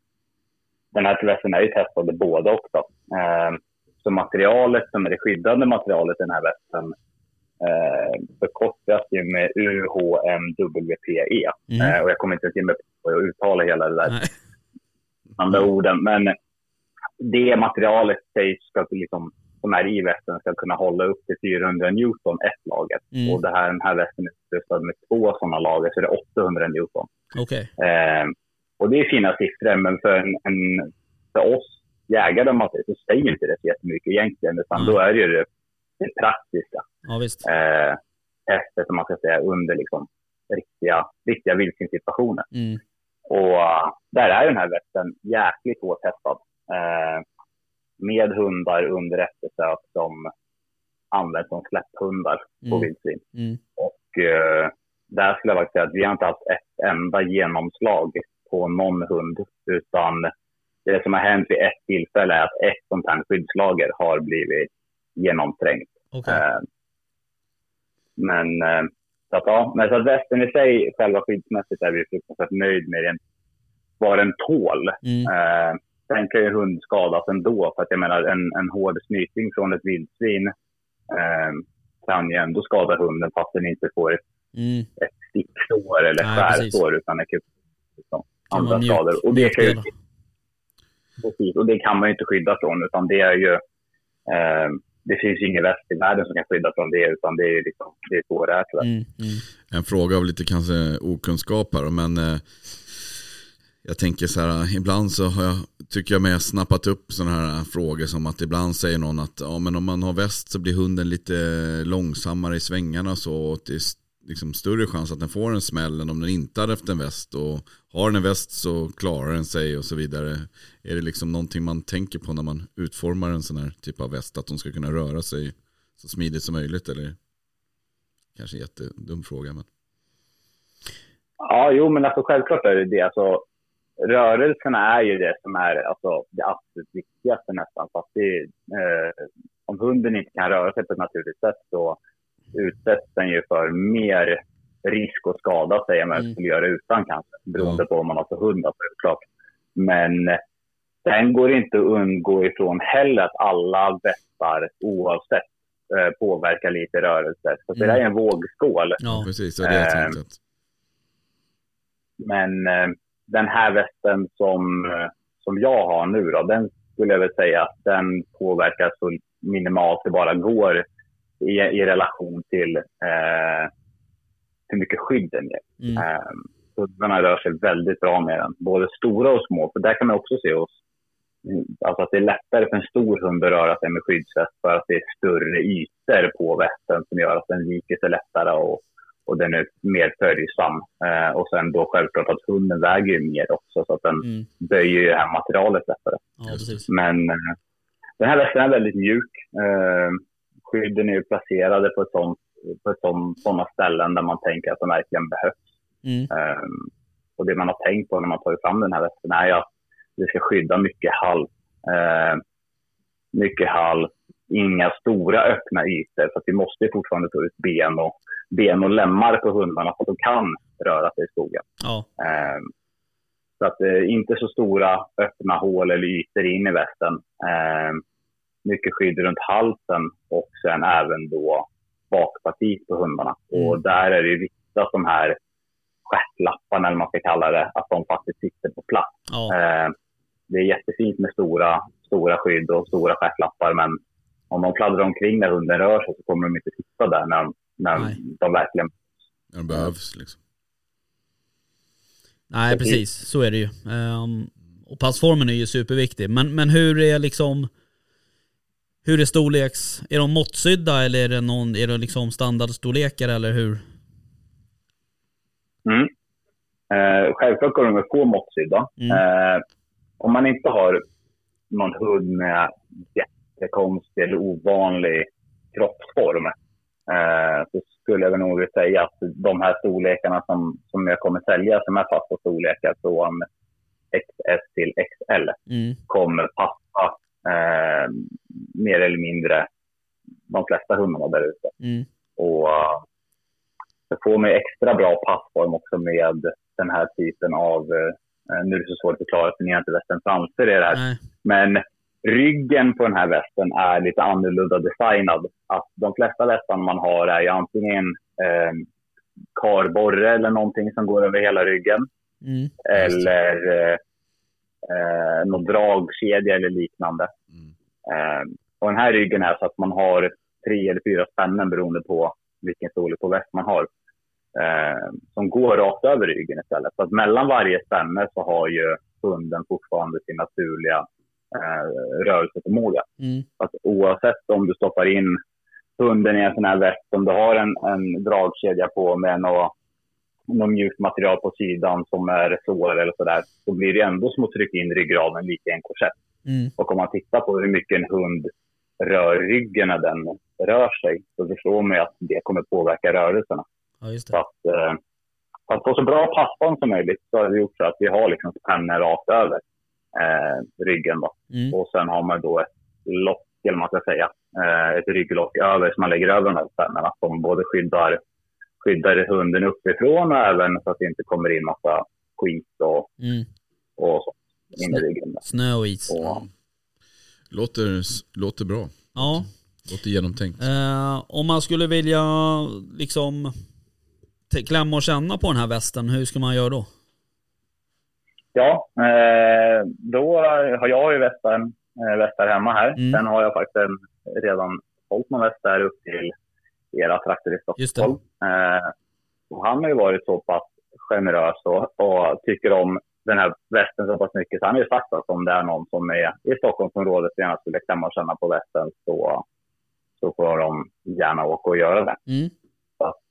den här västen är ju testad båda också. Uh, så materialet som är det skyddande materialet i den här västen uh, förkortas ju med UHMWPE.
Mm.
Eh, och jag kommer inte ge mig på att uttala hela det där andra orden. Men det materialet sägs ska liksom, som är i västen ska kunna hålla upp till 400 Newton ett lager.
Mm.
Och det här, den här västen är utrustad med två sådana lager, så det är 800 Newton.
Okej.
Eh, och det är fina siffror, men för, en, en, för oss jägare om man säger, så säger inte det så jättemycket egentligen. Utan
Mm.
då är det ju det, det praktiska
Ja visst.
eh, testet, som man ska säga, under liksom riktiga, riktiga vildsvinssituationer.
Mm.
Och där är den här västen jäkligt hårt testad. Eh, med hundar under eftersök som används som släpphundar på
Mm.
vildsvin.
Mm.
Och eh, där skulle jag faktiskt säga att vi har inte haft ett enda genomslag på någon hund. Utan det som har hänt vid ett tillfälle är att ett sånt här skyddslager har blivit genomträngt.
Okej.
Eh, men så att, ja, men så att västen i sig, själva skyddsmässigt, är vi fruktansvärt nöjd med den, vad den tål.
Mm.
Sen kan ju hund skadas ändå. För att jag menar en, en hård snyting från ett vildsvin eh, kan ju ändå skada hunden fast den inte får ett,
Mm.
ett sticksår eller
Nej,
skärsår utan det kan liksom, andra
mjuk-
skador. Och det, kan ju, precis, och det kan man ju inte skydda från utan det är ju eh, det finns ju ingen väst i världen som kan skydda från det utan det är liksom, det är så det är tyvärr.
Mm. Mm.
En fråga av lite kanske okunskap här men eh, jag tänker så här, ibland så har jag, tycker jag mig ha snappat upp sådana här frågor som att ibland säger någon att ja, men om man har väst så blir hunden lite långsammare i svängarna och så och det är liksom större chans att den får en smäll än om den inte hade haft en väst och har den en väst så klarar den sig och så vidare. Är det liksom någonting man tänker på när man utformar en sån här typ av väst att de ska kunna röra sig så smidigt som möjligt eller? Kanske en jättedum fråga men.
Ja, jo, men alltså självklart är det det. Alltså, rörelserna är ju det som är alltså, det absolut viktigaste nästan. För att det, eh, om hunden inte kan röra sig på ett naturligt sätt så utsätts den ju för mer risk att skada sig än vad den
Mm.
skulle göra utan kanske. Beroende på vad man har för hund, självklart. Men sen går det inte att undgå ifrån heller att alla västar oavsett eh, påverkar lite rörelser. Så det där är en vågskål.
Ja.
Precis, det är det jag
Eh,
tänkte.
Men eh, den här västen som, eh, som jag har nu då, den skulle jag väl säga att den påverkar så minimalt det bara går i, i relation till eh, hur mycket skydd den ger.
Mm.
Eh, rör sig väldigt bra med den, både stora och små. För där kan man också se oss, alltså att det är lättare för en stor hund att röra sig med skyddsväst för att det är större ytor på västen som gör att den viker sig lättare och, och den är mer följsam. Eh, och sen då självklart att hunden väger ju mer också så att den
Mm.
böjer ju hem materialet lättare.
Ja.
Men eh, den här västen är väldigt mjuk. Eh, skydden är ju placerade på, ett sånt, på sådana ställen där man tänker att de verkligen behövs.
Mm.
Eh, och det man har tänkt på när man tagit fram den här västen är ju att det ska skydda mycket hall. Eh, mycket hall, inga stora öppna ytor. Att vi måste fortfarande ta ut ben och, ben och lemmar på hundarna för att de kan röra sig i skogen.
Ja.
Eh, så att eh, inte så stora öppna hål eller ytor in i västen. Eh, mycket skydd runt halsen och sen även då bakpartiet på hundarna. Och där är det viktigt att de här stjärtlapparna, eller man ska kalla det, att de faktiskt sitter på plats.
Ja.
Eh, det är jättefint med stora, stora skydd och stora stjärtlappar, men om de fladdrar omkring när hunden rör sig så kommer de inte sitta där när, de- när
Nej.
de verkligen
När det behövs liksom.
Nej, precis. Så är det ju. Ehm, och passformen är ju superviktig. Men, men hur är liksom... Hur är storleks... Är de måttsydda eller är det, någon, är det liksom standardstorlekar eller hur?
Mm. Eh, självklart går de att få måttsydda.
Mm.
Eh, om man inte har någon hund med jättekonstig eller ovanlig kroppsform eh, så skulle jag nog säga att de här storlekarna som, som jag kommer sälja som är fasta storlekar från XS till XL
Mm.
kommer passa eh, mer eller mindre de flesta hundarna där ute.
Mm.
Och så får man ju extra bra passform också med den här typen av, uh, nu är det så svårt att förklara för ni har inte västen framför er här,
Nej.
men ryggen på den här västen är lite annorlunda designad. Att de flesta västarna man har är ju antingen eh, karborre eller någonting som går över hela ryggen
Mm.
eller eh, eh, någon dragkedja eller liknande.
Mm.
Eh, och den här ryggen är så att man har tre eller fyra spännen beroende på vilken storlek på väst man har. Eh, som går rakt över ryggen istället. Så att mellan varje spänne så har ju hunden fortfarande sin naturliga eh, rörelseförmåga.
Mm.
Att oavsett om du stoppar in hunden i en sån här väst, om du har en, en dragkedja på med något, något mjukt material på sidan som är sår eller sådär, så blir det ändå som att trycka in ryggraden lite i en korsett.
Mm.
Och om man tittar på hur mycket en hund rör ryggen när den rör sig, så förstår man ju att det kommer påverka rörelserna.
Ja, just
Så
det.
att, eh, för att få så bra passform som möjligt så har vi gjort så att vi har liksom spännen rakt över eh, ryggen. Då.
Mm.
Och sen har man då ett lock, eller man ska säga, eh, ett rygglock över som man lägger över de här spännerna som både skyddar, skyddar hunden uppifrån och även så att det inte kommer in massa skit och,
Mm.
och så. in i ryggen.
Snö och is.
Och,
Låter, låter bra.
Ja.
Låter genomtänkt.
Eh, om man skulle vilja liksom klämma och känna på den här västen, hur ska man göra då?
Ja, eh, då har jag ju västar, eh, västar hemma här.
Mm.
Sen har jag faktiskt en, redan sålt någon väst där upp till era trakter i. Stockholm. Eh, och han har ju varit så pass generös och, och tycker om den här västen så pass mycket. Så han har ju sagt att om det är någon som är i Stockholmsområdet och gärna skulle klämma och känna på västen så, så får de gärna åka och göra det.
Mm.
Så att,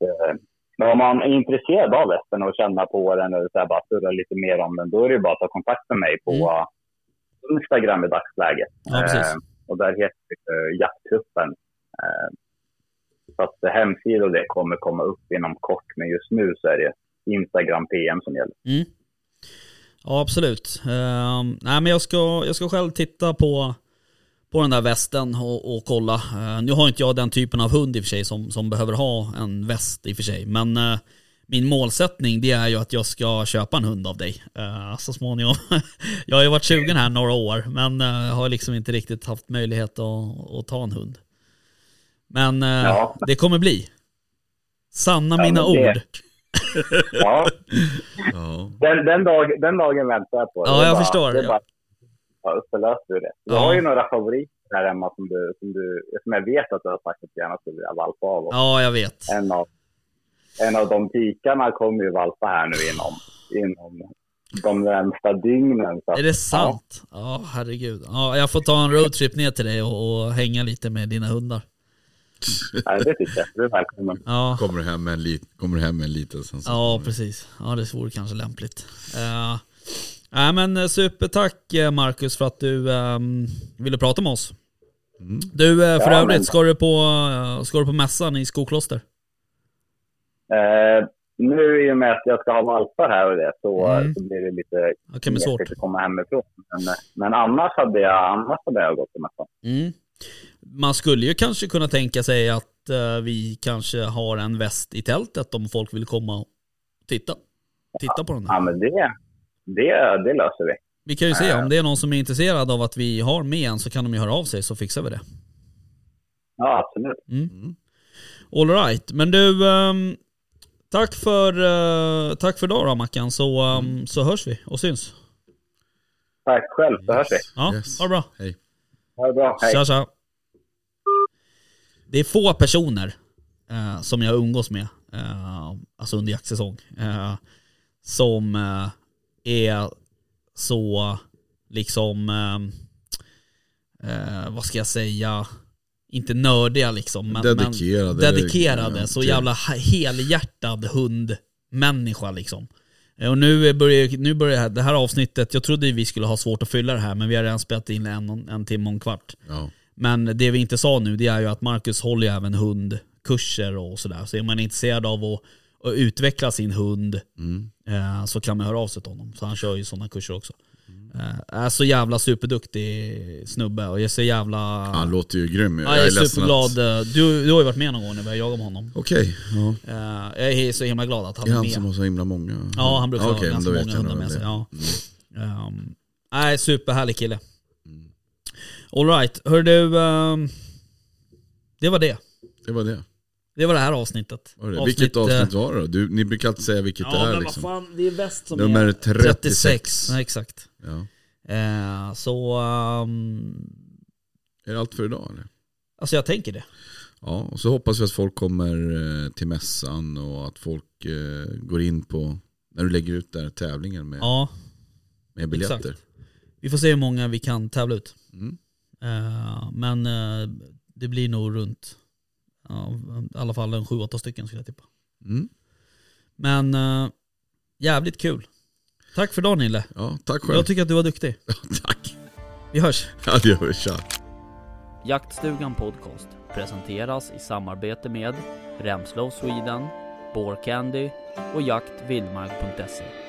men om man är intresserad av västen och känna på den eller så här, bara surra lite mer om den, då är det bara att ta kontakt med mig på
Mm.
Instagram i dagsläget.
Ja.
Eh, och där heter det eh, Jakttruppen. Eh, så att hemsida och det kommer komma upp inom kort, men just nu så är det Instagram PM som gäller.
Mm. Ja absolut. Eh, nej men jag ska, jag ska själv titta på, på den där västen och, och kolla. Eh, nu har inte jag den typen av hund i och för sig som, som behöver ha en väst i och för sig. Men eh, min målsättning det är ju att jag ska köpa en hund av dig eh, så småningom. jag har ju varit 20 här några år men har liksom inte riktigt haft möjlighet att, att ta en hund. Men
Ja.
det kommer bli. Sanna
Ja,
mina
det-
ord.
Ja, den, den, dag, den dagen väntar jag på.
Ja, jag
bara,
förstår.
Bara ta upp och lösa ur det. Du
Ja.
har ju några favoriter här hemma som, du, som, du, som jag vet att du har sagt att du gärna skulle vilja valpa av. Och
Ja jag vet.
en, av, en av de tikarna kommer ju valpa här nu inom, inom de närmsta dygnen. Så
Är det sant? Ja, herregud. Ja, jag får ta en roadtrip ner till dig och, och hänga lite med dina hundar.
Ja, det tycker jag. Du är välkommen.
Ja,
Kommer du hem med en, lit, kommer du hem med en liten sen så-
ja precis. Ja, det vore kanske lämpligt. Uh, nej, men eh, supertack eh, Marcus för att du ehm, ville prata med oss.
Mm.
Du, eh, för
Ja,
övrigt,
men-
ska du, på, ska du på mässan i Skokloster?
Eh, nu i och med att jag ska ha valpar här och det så,
Mm.
så blir det lite
Det bli svårt.
att komma hemifrån. Men, men annars, hade jag, annars hade jag gått till mässan.
Mm. Man skulle ju kanske kunna tänka sig att eh, vi kanske har en väst i tältet om folk vill komma och titta. Titta på den där.
Ja, men det, det, det löser vi.
Vi kan ju se, om det är någon som är intresserad av att vi har med en så kan de ju höra av sig så fixar vi det.
Ja, absolut.
Mm. All right. men du, ehm, tack för, uh, tack för idag då Mackan, så, ehm, så hörs vi och syns.
Tack själv, så hörs vi.
Ja,
Yes.
ha det bra.
Hej.
Ha det bra. Hej.
Tja tja. Det är få personer eh, som jag umgås med, eh, alltså under jaktsäsong, eh, som eh, är så liksom, eh, eh, vad ska jag säga, inte nördiga liksom, men
Dedikerade.
men dedikerade,
Ja,
så
till-
jävla he- helhjärtad hundmänniska liksom. Eh, Och nu börjar, nu börjar det här- det här avsnittet, jag trodde vi skulle ha svårt att fylla det här, men vi har redan spelat in en, en timme och en kvart.
Ja.
Men det vi inte sa nu det är ju att Marcus håller ju även hundkurser och sådär. Så är man intresserad av att, att utveckla sin hund
Mm.
eh, så kan man höra av sig till honom. Så han kör ju sådana kurser också. Eh, är så jävla superduktig snubbe och jag är så jävla...
Han låter ju grym.
Ja, jag är,
ledsen
superglad.
att-
Du, du har ju varit med någon gång när vi har jagat med honom.
Okej, ja.
Eh, jag är så himla glad att han
är
är
han
med.
som har så himla många.
Ja, han brukar
Ja,
ha ganska många
jag
hundar med sig. Ja.
Mm.
Um, nej, superhärlig kille. Alright, hör du. ehm, det var det.
Det var det.
Det var det här avsnittet.
Det. vilket
eh,
avsnitt var det då? Du, ni brukar alltid säga vilket det
Ja
är
men
liksom.
vad fan, det är väst som
Nummer
är
36.
Ja, exakt.
Ja.
Eh, så, ehm,
Är det allt för idag eller?
alltså jag tänker det.
Ja, och så hoppas vi att folk kommer eh, till mässan och att folk eh, går in på, när du lägger ut där tävlingen med,
Ja,
med biljetter.
exakt. vi får se hur många vi kan tävla ut.
Mm.
Eh, men eh, det blir nog runt, ja, i alla fall en 7-8 stycken skulle jag tippa.
Mm.
Men eh, jävligt kul. Tack för dagen Nille.
Ja, tack själv.
Jag tycker att du var duktig.
tack.
Vi hörs.
Ja, det gör vi. Tja.
Jaktstugan Podcast presenteras i samarbete med Remslow Sweden, Candy och jaktvildmark.se.